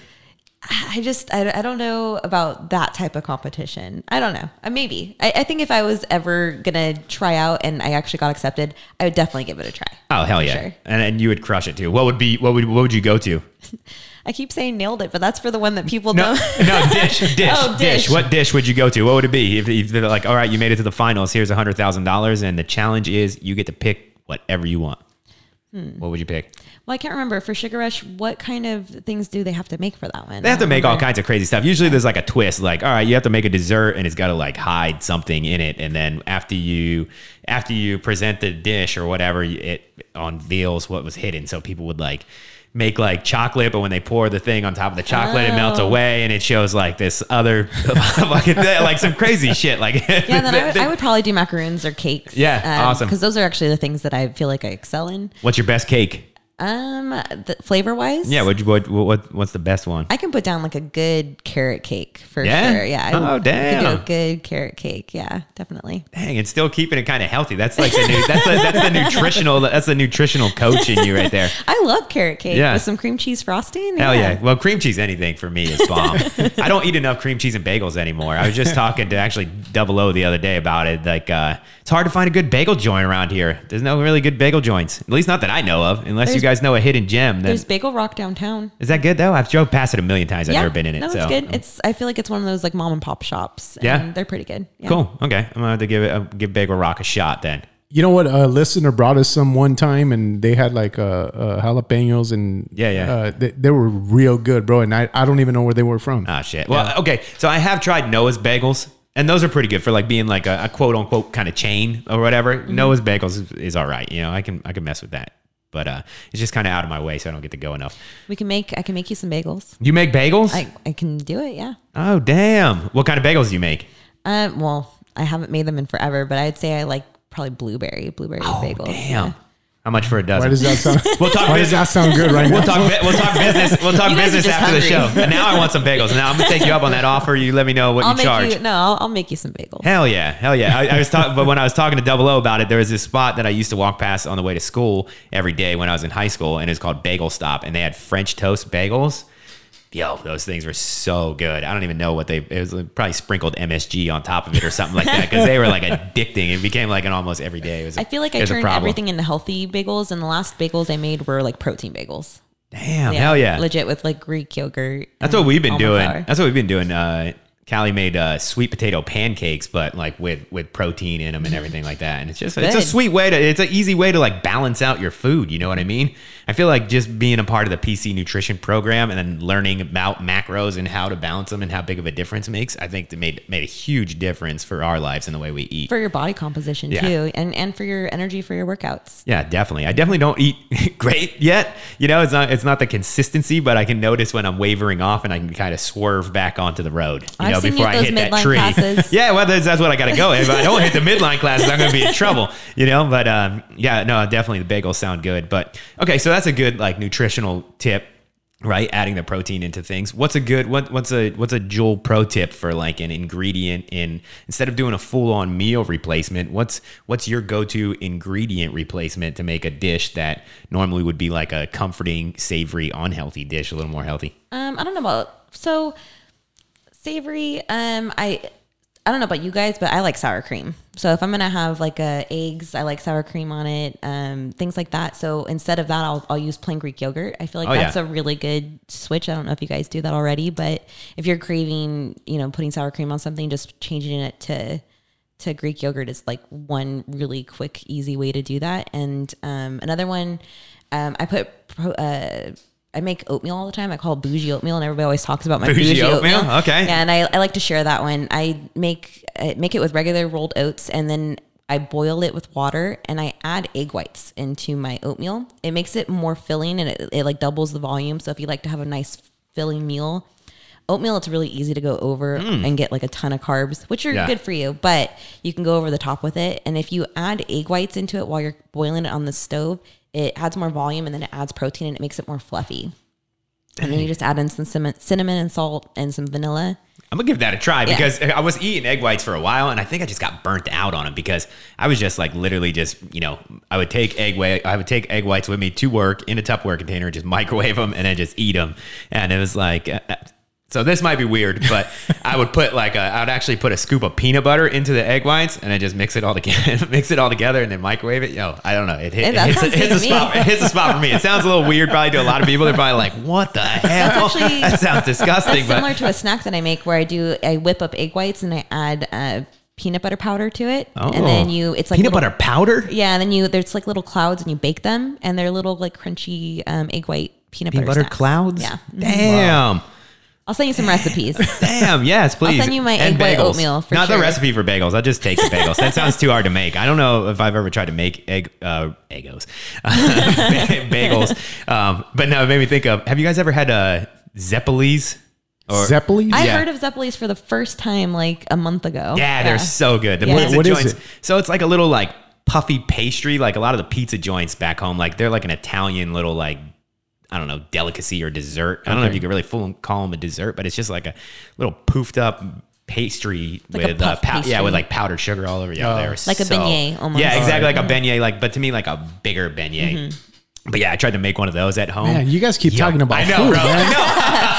I just I, I don't know about that type of competition. I don't know. Uh, maybe. I, I think if I was ever gonna try out and I actually got accepted, I would definitely give it a try. Oh hell yeah! sure. And and you would crush it too. What would be what would what would you go to? I keep saying nailed it, but that's for the one that people No, don't. no dish, dish, Oh, dish, dish. What dish would you go to? What would it be? If, if they're like, all right, you made it to the finals. Here's a hundred thousand dollars, and the challenge is you get to pick whatever you want. Hmm. What would you pick? Well, I can't remember for Sugar Rush. What kind of things do they have to make for that one? They have to make all kinds of crazy stuff. Usually there's like a twist, like, all right, you have to make a dessert and it's got to like hide something in it. And then after you, after you present the dish or whatever, it unveils what was hidden. So people would like make like chocolate, but when they pour the thing on top of the chocolate, it melts Oh. away and it shows like this other, like some crazy shit. Like, Yeah, then I would, I would probably do macaroons or cakes. Yeah, um, awesome. Because those are actually the things that I feel like I excel in. what's your best cake? Um, the, flavor wise, Yeah. What, what, what, what's the best one? I can put down like a good carrot cake for Yeah? sure. Yeah. I Oh, I damn. do a good carrot cake. Yeah, definitely. Dang, and still keeping it kind of healthy. That's like the new, that's the, that's the nutritional, that's the nutritional coach in you right there. I love carrot cake Yeah. with some cream cheese frosting. Hell yeah. Well, cream cheese, anything for me is bomb. I don't eat enough cream cheese and bagels anymore. I was just talking to actually Double O the other day about it. Like, uh, it's hard to find a good bagel joint around here. There's no really good bagel joints, at least not that I know of, unless you There's- guys know a hidden gem. Then There's Bagel Rock downtown. is that good though? I've drove past it a million times. I've never been in it. No, so it's good. It's I feel like it's one of those like mom and pop shops. Yeah? and they're pretty good. Yeah. cool. Okay, I'm gonna have to give it uh, give Bagel Rock a shot then. You know what? A listener brought us some one time, and they had like uh, uh, jalapenos, and Yeah, yeah. uh, they, they were real good, bro. And I, I don't even know where they were from. Ah, shit. Well, okay. So I have tried Noah's Bagels, and those are pretty good for like being like a, a quote unquote kind of chain or whatever. Mm-hmm. Noah's Bagels is, is all right. You know, I can I can mess with that, but uh, it's just kind of out of my way, so I don't get to go enough. We can make. I can make you some bagels. You make bagels? I, I can do it. Yeah. oh, damn. What kind of bagels do you make? Um. Well, I haven't made them in forever, but I'd say I like probably blueberry blueberry bagels. Oh, Damn. How much for a dozen? Why does that sound? We'll talk why does business. that sound good right We'll now? talk. We'll talk business. We'll talk You guys are business just after the show. hungry. And now I want some bagels. Now I'm gonna take you up on that offer. You let me know what I'll you make charge. you. No, I'll, I'll make you some bagels. Hell yeah, hell yeah. I, I was talking, but when I was talking to Double O about it, there was this spot that I used to walk past on the way to school every day when I was in high school, and it was called Bagel Stop, and they had French toast bagels. Yo, those things were so good. I don't even know what they. It was probably sprinkled MSG on top of it or something like that because they were like addicting. It became like an almost every day. It was. a- I feel like I turned everything into healthy bagels, and the last bagels I made were like protein bagels. Damn, hell yeah. legit with like Greek yogurt. That's what we've been doing. flour. That's what we've been doing. Uh, Callie made uh, sweet potato pancakes, but like with with protein in them and everything like that. And it's just it's a sweet way to it's an easy way to like balance out your food. You know what I mean? I feel like just being a part of the PC nutrition program and then learning about macros and how to balance them and how big of a difference it makes. I think that made made a huge difference for our lives and the way we eat. for your body composition Yeah. too, and and for your energy for your workouts. Yeah, definitely. I definitely don't eat great yet. You know, it's not it's not the consistency, but I can notice when I'm wavering off and I can kind of swerve back onto the road. You I've know, I've seen you before I hit that tree. classes. yeah, well, that's, that's what I got to go. If I don't hit the midline classes, I'm going to be in trouble, you know. But um, yeah, no, definitely the bagels sound good. But okay, so that's a good like nutritional tip, right? Adding the protein into things. What's a good what what's a what's a jewel pro tip for like an ingredient in instead of doing a full on meal replacement? What's what's your go to ingredient replacement to make a dish that normally would be like a comforting, savory, unhealthy dish a little more healthy? Um, I don't know about so savory. Um, I I don't know about you guys, but I like sour cream. So if I'm gonna have like a eggs, I like sour cream on it. Um, things like that. So instead of that, I'll I'll use plain Greek yogurt. I feel like Oh, that's yeah. a really good switch. I don't know if you guys do that already, but if you're craving, you know, putting sour cream on something, just changing it to to Greek yogurt is like one really quick, easy way to do that. And um, another one, um, I put pro, uh, I make oatmeal all the time. I call it bougie oatmeal, and everybody always talks about my Bougie bougie, oatmeal? oatmeal. Okay. Yeah, and I, I like to share that one. I make I make it with regular rolled oats, and then I boil it with water, and I add egg whites into my oatmeal. It makes it more filling, and it, it like doubles the volume. So if you like to have a nice filling meal, oatmeal it's really easy to go over mm. and get like a ton of carbs which are. Yeah. good for you but you can go over the top with it and if you add egg whites into it while you're boiling it on the stove it adds more volume and then it adds protein and it makes it more fluffy and then you just add in some cinnamon, and salt and some vanilla I'm gonna give that a try Yeah. because I was eating egg whites for a while, and I think I just got burnt out on them because I was just like literally just you know I would take egg white I would take egg whites with me to work in a Tupperware container, and just microwave them, and then just eat them, and it was like. Uh, So this might be weird, but I would put like a, I would actually put a scoop of peanut butter into the egg whites and then just mix it all together, mix it all together, and then microwave it. Yo, I don't know. It, hit, it hits, it hits a spot. It hits a spot for me. It sounds a little weird, probably to a lot of people. They're probably like, "What the hell?" actually- that sounds disgusting. That's similar to a snack that I make where I do I whip up egg whites and I add uh, peanut butter powder to it, and then you it's like Oh. peanut little- butter powder. Yeah, and then you there's like little clouds and you bake them, and they're little like crunchy um, egg white peanut, Peanut butter snacks. clouds? Yeah, Damn. I'll send you some recipes. Damn. Yes, please. I'll send you my And egg white bagels. oatmeal for Not the recipe for bagels. I'll just take the bagels. that sounds too hard to make. I don't know if I've ever tried to make egg uh, eggos, bagels. Um, but no, it made me think of. Have you guys ever had uh, Zeppelis? Or Zeppelin? I Yeah. heard of Zeppelis for the first time like a month ago. Yeah, they're so good. The Yeah. pizza What is joints. it? So it's like a little like puffy pastry. Like a lot of the pizza joints back home, like they're like an Italian little like I don't know delicacy or dessert. I don't know if you could really full call them a dessert, but it's just like a little poofed up pastry Like with uh, pow- yeah with like powdered sugar all over. Yeah, Oh. they're Like a beignet almost. Yeah, exactly like a beignet. Like, but to me, like a bigger beignet. Mm-hmm. But yeah, I tried to make one of those at home. Man, you guys keep Yo, talking about I know, food, bro. man. I know.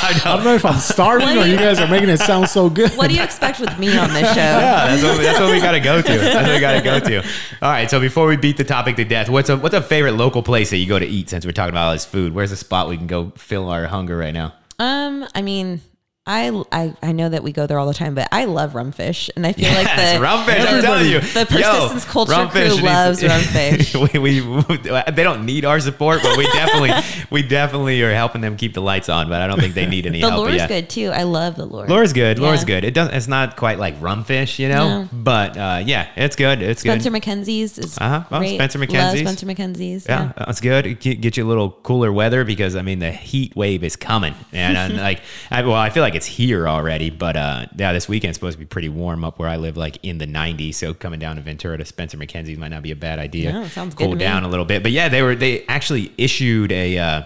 I know. I don't know if I'm starving or you guys are making it sound so good. What do you expect with me on this show? Yeah, that's what, we- that's what we got to go to. That's what we got to go to. All right. So before we beat the topic to death, what's a what's a favorite local place that you go to eat? Since we're talking about all this food, where's a spot we can go fill our hunger right now? Um, I mean, I, I I know that we go there all the time, but I love rumfish, and I feel like Yes, the rumfish. I'm telling you, the Yo, persistence culture rumfish crew loves rumfish. we, we, they don't need our support, but we definitely we definitely are helping them keep the lights on. But I don't think they need any The help. but lure's yeah. good too. I love the lure. Lure's good. Lure's Yeah. good. It doesn't. It's not quite like rumfish, you know. No. But uh, yeah, it's good. It's Spencer good. Makenzie's is Uh-huh. Oh, great. Spencer Love Makenzie's. Spencer Makenzie's. Yeah, that's good. It get you a little cooler weather because I mean the heat wave is coming, and uh, like, I, well, I feel like it's here already. But uh, yeah, this weekend's supposed to be pretty warm up where I live, like in the 90s. So coming down to Ventura to Spencer Makenzie might not be a bad idea. Yeah, sounds good cool to me. down a little bit. But yeah, they were they actually issued a. Uh,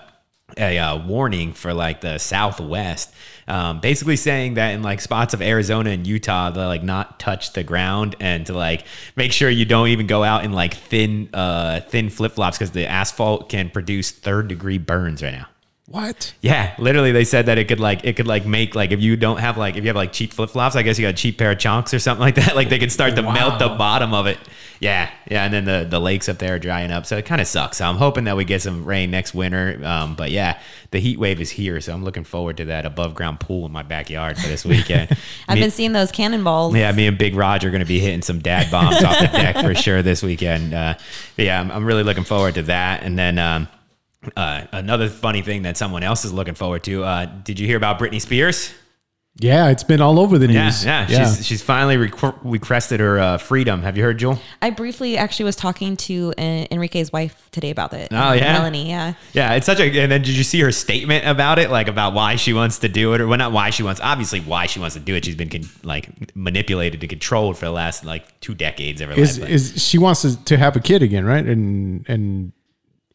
a uh, warning for like the Southwest, um, basically saying that in like spots of Arizona and Utah, they like not touch the ground and to like make sure you don't even go out in like thin, uh, thin flip flops because the asphalt can produce third degree burns right now. What? Yeah, literally, they said that it could like it could like make like if you don't have like if you have like cheap flip flops, I guess you got a cheap pair of chonks or something like that. Like they could start to melt the bottom of it. Yeah, yeah, and then the the lakes up there are drying up, so it kind of sucks. So I'm hoping that we get some rain next winter. Um, but yeah, the heat wave is here, so I'm looking forward to that above ground pool in my backyard for this weekend. I've Me- been seeing those cannonballs. yeah, me and Big Rod are going to be hitting some dad bombs off the deck for sure this weekend. Uh, yeah, I'm, I'm really looking forward to that. And then um, uh, another funny thing that someone else is looking forward to. Uh, did you hear about Britney Spears? Yeah, it's been all over the Yeah, news. yeah. She's she's finally requ- requested her uh, freedom. Have you heard, Jewel? I briefly actually was talking to uh, Enrique's wife today about it. Oh, yeah? Melanie. Yeah. Yeah, it's such a. And then did you see her statement about it, like about why she wants to do it, or well, not why she wants, obviously why she wants to do it. She's been con- like manipulated and controlled for the last like two decades of her is life. is she wants to, to have a kid again, right? And and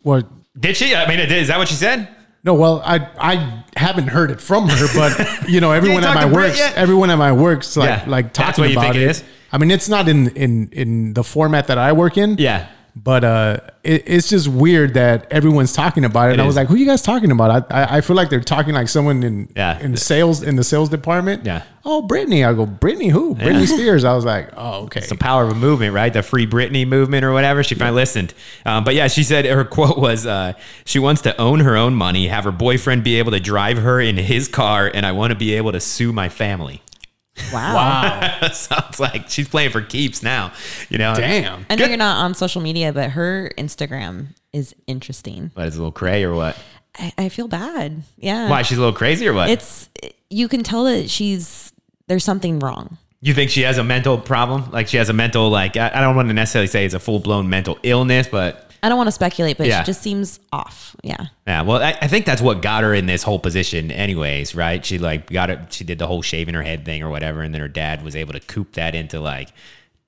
what? Did she? I mean, is that what she said? No, well, I I haven't heard it from her, but you know, everyone at my works, everyone at my works, like Yeah, like talking you about it it. is? I mean, it's not in in in the format that I work in. Yeah. But uh, it, it's just weird that everyone's talking about it. and I was like, "Who are you guys talking about?" I, I I feel like they're talking like someone in Yeah. in sales in the sales department. Yeah. Oh, Britney. I go, Britney who? Britney Spears. I was like, oh, okay. It's the power of a movement, right? The Free Britney movement or whatever. She finally listened. Um, but yeah, she said her quote was uh, she wants to own her own money, have her boyfriend be able to drive her in his car, and I want to be able to sue my family. Wow. wow. Sounds like she's playing for keeps now. You know, Damn. I know you're not on social media, but her Instagram is interesting. But it's a little cray or what? I, I feel bad. Yeah. Why she's a little crazy or what? It's you can tell that she's there's something wrong. you think she has a mental problem? Like she has a mental like I, I don't want to necessarily say it's a full blown mental illness, but I don't want to speculate, but Yeah. she just seems off. Yeah. Yeah, well, I, I think that's what got her in this whole position, anyways, right? She like got it. She did the whole shaving her head thing or whatever, and then her dad was able to coop that into like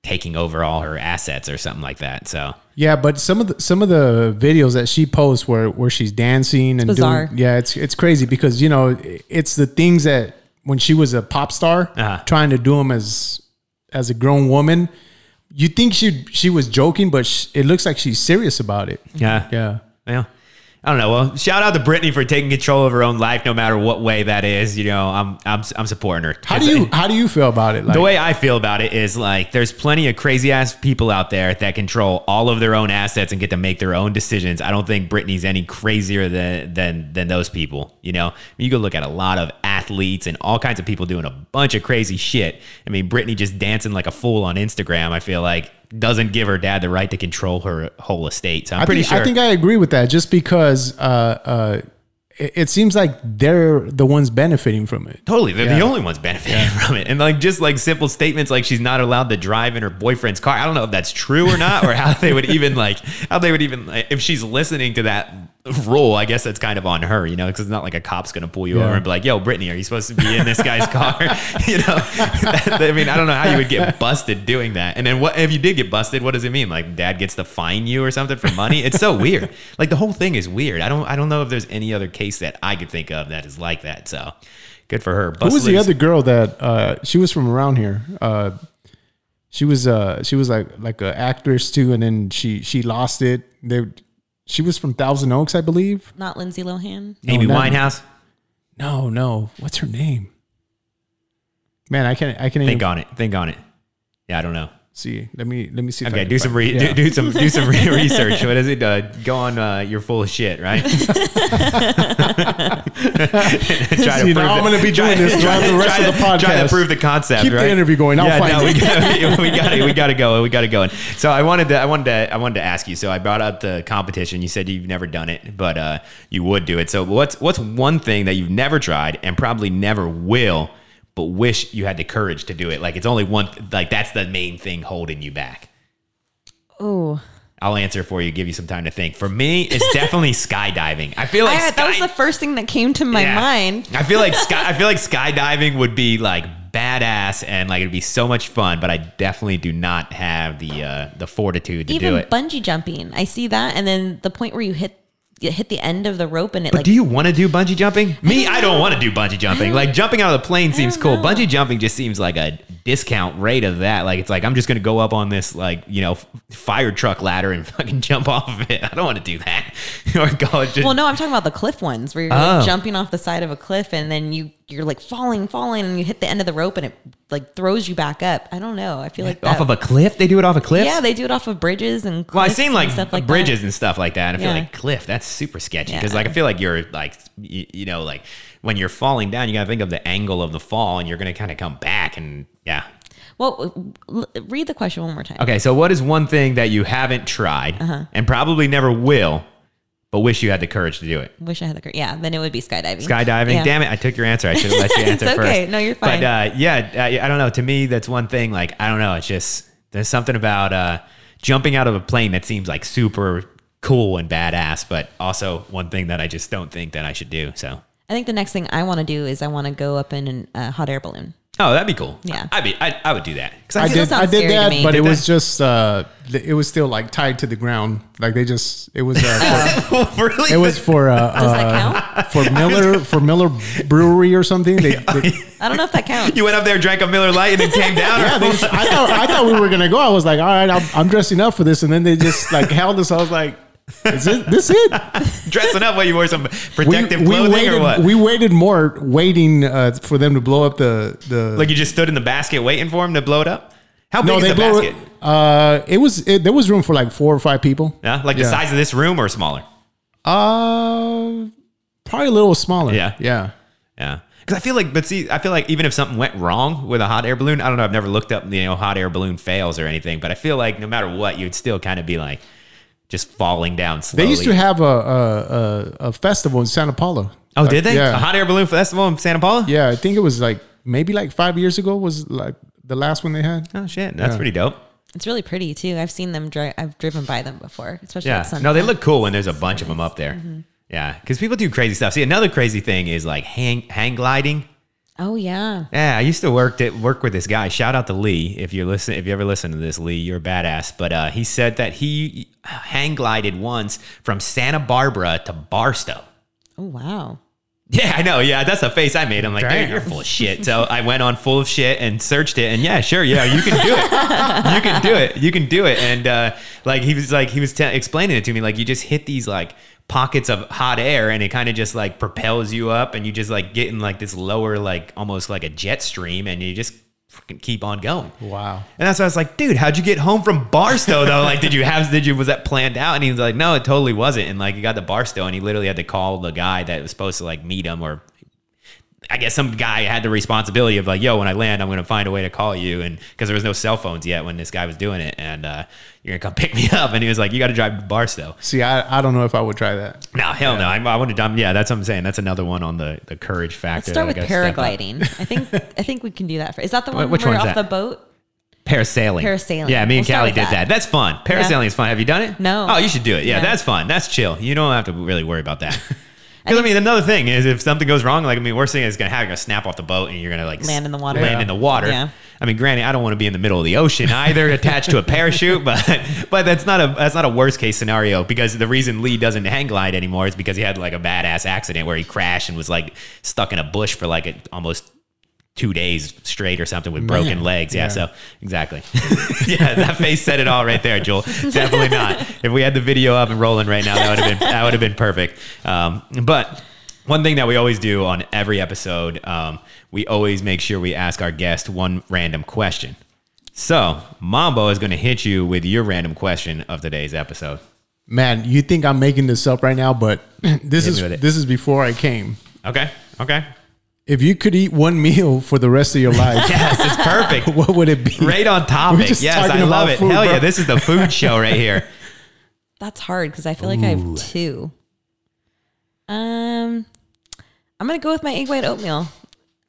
taking over all her assets or something like that. So Yeah, but some of the some of the videos that she posts where where she's dancing and bizarre. doing yeah, it's it's crazy because you know it's the things that when she was a pop star Uh-huh. trying to do them as as a grown woman, you think she she was joking, but sh- it looks like she's serious about it. yeah, Yeah. Well, I don't know. Well, shout out to Britney for taking control of her own life, no matter what way that is. You know, I'm I'm I'm supporting her. How do you how do you feel about it? Like, the way I feel about it is like there's plenty of crazy ass people out there that control all of their own assets and get to make their own decisions. I don't think Britney's any crazier than than than those people. You know, you go look at a lot of athletes and all kinds of people doing a bunch of crazy shit. I mean, Britney just dancing like a fool on Instagram. I feel like doesn't give her dad the right to control her whole estate. So I'm I pretty think, sure. I think I agree with that. Just because uh, uh, it, it seems like they're the ones benefiting from it. Totally, they're the only ones benefiting from it, and like just like simple statements like she's not allowed to drive in her boyfriend's car. I don't know if that's true or not, or how they would even like how they would even like, if she's listening to that rule. I guess that's kind of on her, you know, because it's not like a cop's gonna pull you Yeah. over and be like, "Yo, Britney, are you supposed to be in this guy's car?" you know, I mean, I don't know how you would get busted doing that. And then what if you did get busted? What does it mean? Like dad gets to fine you or something for money? It's so weird. Like the whole thing is weird. I don't I don't know if there's any other case that I could think of that is like that. So. Good for her. Who was the other girl that uh, she was from around here? Uh, she was uh, she was like like an actress too, and then she she lost it. They, she was from Thousand Oaks, I believe. Not Lindsay Lohan. Amy No, not- Winehouse. No, no, what's her name? Man, I can't I can't Think even on it. Think on it. Yeah, I don't know. See. Let me let me see. Okay, do some re- yeah. do, do some do some re- research. What is it? Uh, go on. Uh, you're full of shit, right? try See, now I'm gonna be doing this throughout the rest try of the to- Try to prove the concept. Keep the interview going. I'll yeah, find no, it. we got we got to we got to go. We got to go. So I wanted to I wanted to I wanted to ask you. So I brought up the competition. You said you've never done it, but uh, you would do it. So what's what's one thing that you've never tried and probably never will, but wish you had the courage to do it? Like it's only one. Like that's the main thing holding you back. Oh, I'll answer for you. Give you some time to think. For me, it's definitely skydiving. I feel like I, that was the first thing that came to my Yeah. mind. I feel like sky, I feel like skydiving would be like badass and like it'd be so much fun. But I definitely do not have the uh, the fortitude to Even do it. bungee jumping, I see that, and then the point where you hit hit the end of the rope and it But like do you want to do bungee jumping? Me, I don't want to do bungee jumping. Like jumping out of the plane seems cool. know. Bungee jumping just seems like a discount rate of that. Like it's like I'm just gonna go up on this like you know fire truck ladder and fucking jump off of it. I don't want to do that. or go just Well, no, I'm talking about the cliff ones where you're Oh. like jumping off the side of a cliff and then you you're like falling, falling, and you hit the end of the rope and it like throws you back up. I don't know. I feel like off that, of a cliff. They do it off a cliff. yeah, they do it off of bridges and Well, I've seen like stuff like bridges That. and stuff like that. I feel Yeah. like cliff. That's super sketchy because Yeah. like I feel like you're like you, you know like when you're falling down, you gotta think of the angle of the fall, and you're gonna kind of come back and yeah. Well, read the question one more time. Okay, so what is one thing that you haven't tried Uh-huh. and probably never will, but wish you had the courage to do it. Wish I had the courage. Yeah, then it would be skydiving. Skydiving. Yeah. Damn it! I took your answer. I should have let you It's answer first. okay. No, you're fine. But uh, yeah, I, I don't know. To me, that's one thing. Like I don't know. It's just there's something about uh, jumping out of a plane that seems like super cool and badass, but also one thing that I just don't think that I should do. So. I think the next thing I want to do is I want to go up in a hot air balloon. Oh, that'd be cool. Yeah. I'd be. I, I would do that. 'Cause I feel- did. I did that, but Did it was just. Uh, it was still like tied to the ground. Like they just. It was. Uh, for, really? it was for. Uh, Does that uh, count? for Miller for Miller Brewery or something. They, they, I don't know if that counts. You went up there, drank a Miller Lite, and then came down. yeah, they, I thought I thought we were gonna go. I was like, all right, I'm, I'm dressing up for this, and then they just like held us. I was like, is it this it? dressing up. What you wore some protective we clothing waited. or what? We waited more, waiting uh, for them to blow up the the. like you just stood in the basket waiting for him to blow it up. How big no, is the basket? it. Uh, it was it, there was room for like four or five people. Yeah, like the size of this room or smaller. Uh, probably a little smaller. Yeah. yeah. Yeah. Because I feel like, but see, I feel like even if something went wrong with a hot air balloon, I don't know, I've never looked up, you know, hot air balloon fails or anything, but I feel like no matter what, you'd still kind of be like just falling down slowly. They used to have a a, a, a festival in Santa Paula. oh, did they? Yeah. A hot air balloon festival in Santa Paula? Yeah, I think it was like maybe like five years ago was like the last one they had. Oh, shit. That's Yeah. pretty dope. It's really pretty too. I've seen them drive. I've driven by them before, especially Yeah. at sunset. No, they look cool when there's a bunch of them up there. Mm-hmm. Yeah. Because people do crazy stuff. See, another crazy thing is like hang, hang gliding. Oh yeah. Yeah, I used to work at, work with this guy. Shout out to Lee. If you listen, if you ever listen to this, Lee, you're a badass. But uh, he said that he hang glided once from Santa Barbara to Barstow. Oh wow. Yeah, I know. Yeah, that's the face I made. I'm like, Damn. dude, you're full of shit. So I went on full of shit and searched it, and yeah, sure, yeah, you can do it. you can do it. You can do it. And uh, like he was like he was te- explaining it to me, like you just hit these like pockets of hot air, and it kind of just like propels you up, and you just like get in like this lower, like almost like a jet stream, and you just freaking keep on going. Wow. And that's why I was like, dude, how'd you get home from Barstow though? Like, did you have, did you, was that planned out? And he was like, no, it totally wasn't. And like, he got to Barstow and he literally had to call the guy that was supposed to like meet him or I guess some guy had the responsibility of like, yo, when I land, I'm going to find a way to call you. And because there was no cell phones yet when this guy was doing it. And uh, you're going to come pick me up. And he was like, you got to drive to Barstow. See, I, I don't know if I would try that. No, hell no. I, I want to, yeah, that's what I'm saying. That's another one on the, the courage factor. Let's start with I gotta step up. paragliding. I think I think we can do that. For, is that the one which where one's off that? the boat? Parasailing. Parasailing. Yeah, me and We'll Callie did that. that. That's fun. Parasailing is fun. Have you done it? No. Oh, you should do it. Yeah, Yeah. that's fun. That's chill. You don't have to really worry about that. Because I mean, another thing is if something goes wrong, like I mean, worst thing is gonna have you're gonna snap off the boat and you're gonna like Land in the water. Land Yeah. in the water. Yeah. I mean, granted, I don't want to be in the middle of the ocean either, attached to a parachute, but but that's not a that's not a worst case scenario because the reason Lee doesn't hang glide anymore is because he had like a badass accident where he crashed and was like stuck in a bush for like a, almost two days straight or something with broken Man. legs. Yeah, Yeah. so exactly. yeah, that face said it all right there, Jewel. Definitely not. If we had the video up and rolling right now, that would have been that would have been perfect. Um, but one thing that we always do on every episode, um, we always make sure we ask our guest one random question. So Mambo is going to hit you with your random question of today's episode. Man, you think I'm making this up right now, but this Hit is me with it. this is before I came. Okay. Okay. If you could eat one meal for the rest of your life, Yes, it's perfect. what would it be? Right on topic. just Yes, talking I love it. food, Hell yeah, this is the food show right here. That's hard because I feel like I have two. Um, I'm gonna go with my egg white oatmeal.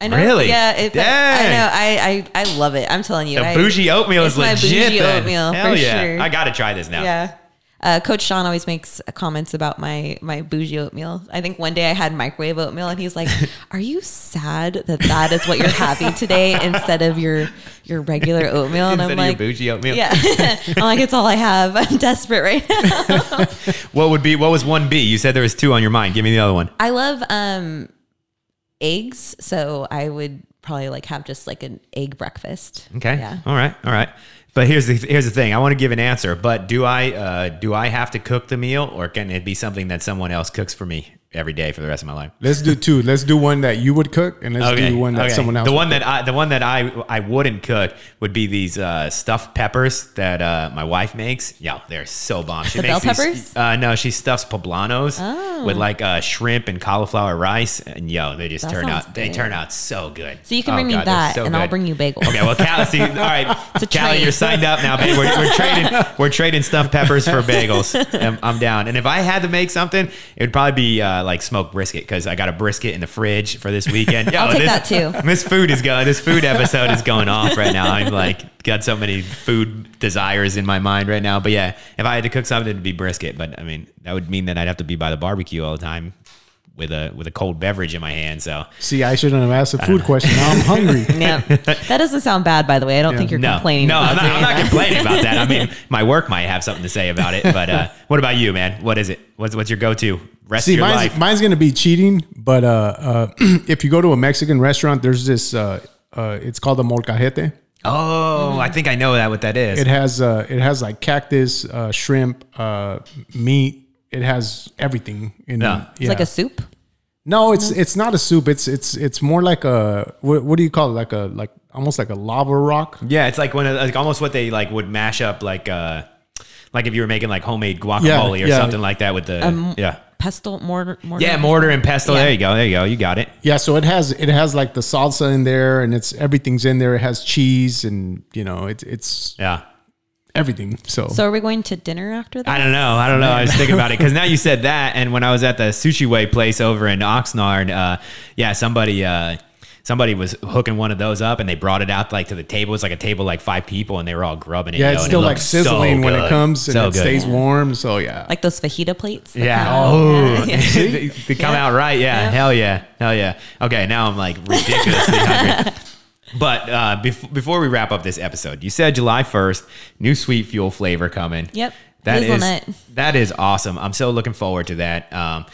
I know. Really? Yeah. It, I Dang. know. I, I I love it. I'm telling you. The I, bougie oatmeal it's is my legit. bougie then. oatmeal, Hell for yeah. sure. I got to try this now. Yeah. Uh, Coach Sean always makes comments about my my bougie oatmeal. I think one day I had microwave oatmeal, and he's like, "Are you sad that that is what you're having today instead of your your regular oatmeal?" And Instead I'm of like, your bougie oatmeal. "Yeah." I'm like, "It's all I have. I'm desperate right now." What would be what was one B? You said there was two on your mind. Give me the other one. I love um eggs, so I would probably like have just like an egg breakfast. Okay. Yeah. All right. All right. But here's the here's the thing. I want to give an answer, but do I uh, do I have to cook the meal, or can it be something that someone else cooks for me? Every day for the rest of my life. Let's do two. Let's do one that you would cook, and let's do one that okay. someone else. The would one cook. that I, the one that I, I wouldn't cook would be these uh, stuffed peppers that uh, my wife makes. Yo, they're so bomb. She The bell makes these- peppers? Oh. Uh, no, she stuffs poblanos with like uh, shrimp and cauliflower rice, and yo, they just That turn sounds out. They turn out so good. So you can Oh, bring me God, they're that, so and I'll bring you bagels. Okay, well, Callie, see, all right, a Callie, trade. you're signed up now, babe. We're, we're trading, we're trading stuffed peppers for bagels. I'm, I'm down. And if I had to make something, it would probably be uh, like smoked brisket because I got a brisket in the fridge for this weekend. Yo, I'll take this, that too. This food is going. This food episode is going off right now. I'm like got so many food desires in my mind right now. But yeah, if I had to cook something, it'd be brisket. But I mean, that would mean that I'd have to be by the barbecue all the time with a with a cold beverage in my hand. So See, I shouldn't have asked a food question. Now I'm hungry. Yeah, that doesn't sound bad, by the way. I don't think you're no, complaining. no, about I'm not, I'm not that. complaining about that. I mean, my work might have something to say about it. But uh, what about you, man? What is it? What's what's your go to rest See, of your mine's, life? mine's gonna be cheating, but uh, uh, if you go to a Mexican restaurant, there's this. Uh, uh, it's called the molcajete. oh, I think I know that what that is. It has uh, it has like cactus, uh, shrimp, uh, meat. It has everything in Yeah. It's like a soup. No, it's it's not a soup. It's it's it's more like a what, what do you call it? Like a like almost like a lava rock. Yeah, it's like one of like almost what they like would mash up like uh like if you were making like homemade guacamole Yeah, or yeah. something like that with the Um, yeah Pestle, mortar, mortar. yeah mortar and pestle. Yeah. There you go, there you go, you got it. Yeah, so it has it has like the salsa in there, and it's everything's in there. It has cheese, and you know it's it's Yeah. Everything. So, So are we going to dinner after that? I don't know. I don't know. I was thinking about it because now you said that, and when I was at the Sushi Way place over in Oxnard, uh, yeah, somebody uh, somebody was hooking one of those up, and they brought it out like to the table. It's like a table like five people, and they were all grubbing it. yeah, it's and it still like looked so sizzling when it comes, and So it good. stays warm. So yeah, Like those fajita plates. Yeah. Oh, yeah. they, they come Yeah. out right. Yeah. Yeah. Hell yeah. Hell yeah. Okay. Now I'm like ridiculously hungry. But uh, bef- before we wrap up this episode, you said July 1st, new sweet fuel flavor coming. Yep. That is that is awesome. I'm so looking forward to that. Um,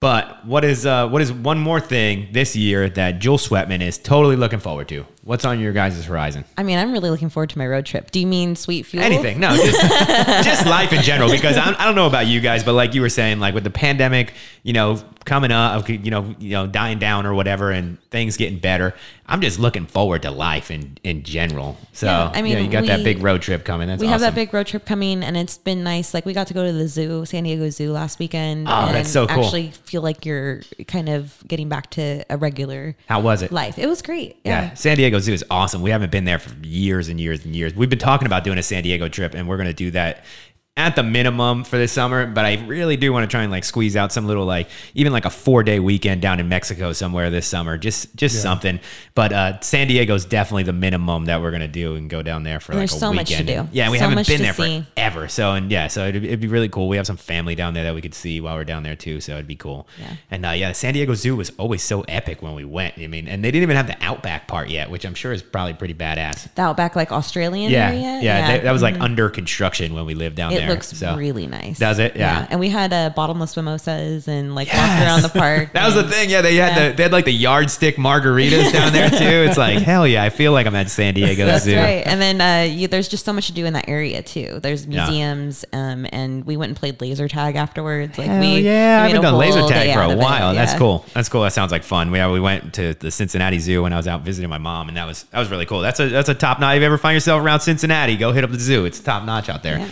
but what is uh, what is one more thing this year that Jewel Sweatman is totally looking forward to? What's on your guys' horizon? I mean, I'm really looking forward to my road trip. Do you mean sweet fuel? Anything. No, just, just life in general. Because I'm, I don't know about you guys, but like you were saying, like with the pandemic, you know, coming up, you know, you know, dying down or whatever, and things getting better. I'm just looking forward to life in in general. So Yeah, I you, know, mean, you got that big road trip coming. That's we awesome. have that big road trip coming, and it's been nice. Like we got to go to the zoo, San Diego Zoo, last weekend. Oh, and that's so cool. Actually, feel like you're kind of getting back to a regular How was it? life. It was great. Yeah. Yeah. San Diego Zoo is awesome. We haven't been there for years and years and years. We've been talking about doing a San Diego trip, and we're going to do that at the minimum for this summer. But I really do want to try and like squeeze out some little like even like a four day weekend down in Mexico somewhere this summer. Just just something. But uh, San Diego's definitely the minimum that we're going to do and go down there for And like there's a so much weekend. to do. Yeah, we So haven't been there see. forever. So and yeah, so it'd, it'd be really cool. We have some family down there that we could see while we're down there too. So it'd be cool. Yeah. And uh, yeah, San Diego Zoo was always so epic when we went. I mean, and they didn't even have the outback part yet, which I'm sure is probably pretty badass. The outback, like Australian Yeah, area. yeah, they- that was like under construction when we lived down It there. Looks so. really nice. Does it? Yeah. And we had uh, bottomless mimosas and like walked around the park. That was the thing. Yeah, they had Yeah. the they had like the yardstick margaritas down there too. It's like hell yeah, I feel like I'm at San Diego That's Zoo. right. And then uh, you, there's just so much to do in that area too. There's Yeah. museums, um, and we went and played laser tag afterwards. Like Hell we, yeah, I we made haven't done laser tag for a it. while. That's Yeah. cool. That's cool. That sounds like fun. We, we went to the Cincinnati Zoo when I was out visiting my mom, and that was that was really cool. That's a that's a top notch. If you ever find yourself around Cincinnati, go hit up the zoo. It's top notch out there. Yeah.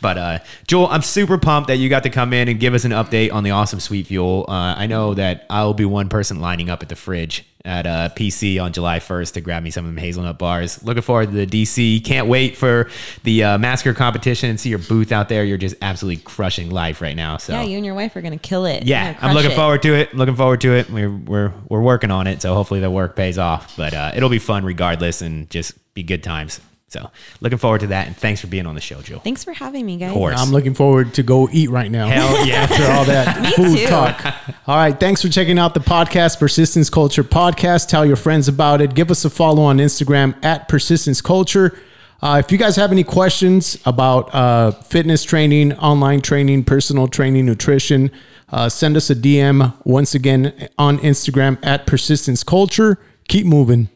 But uh, Jewel, I'm super pumped that you got to come in and give us an update on the awesome sweet fuel. Uh, I know that I'll be one person lining up at the fridge at uh, PC on July 1st to grab me some of them hazelnut bars. Looking forward to the DC. Can't wait for the uh, massacre competition and see your booth out there. You're just absolutely crushing life right now. So Yeah, you and your wife are gonna kill it. yeah, I'm looking it. forward to it. Looking forward to it. We're we're we're working on it, so hopefully the work pays off. But uh, it'll be fun regardless, and just be good times. So looking forward to that, and thanks for being on the show, Joe. Thanks for having me, guys. Of course. I'm looking forward to go eat right now. Hell yeah. After all that food too. talk. All right. Thanks for checking out the podcast, Persistence Culture Podcast. Tell your friends about it. Give us a follow on Instagram at Persistence Culture. Uh, if you guys have any questions about uh, fitness training, online training, personal training, nutrition, uh, send us a DM once again on Instagram at Persistence Culture. Keep moving.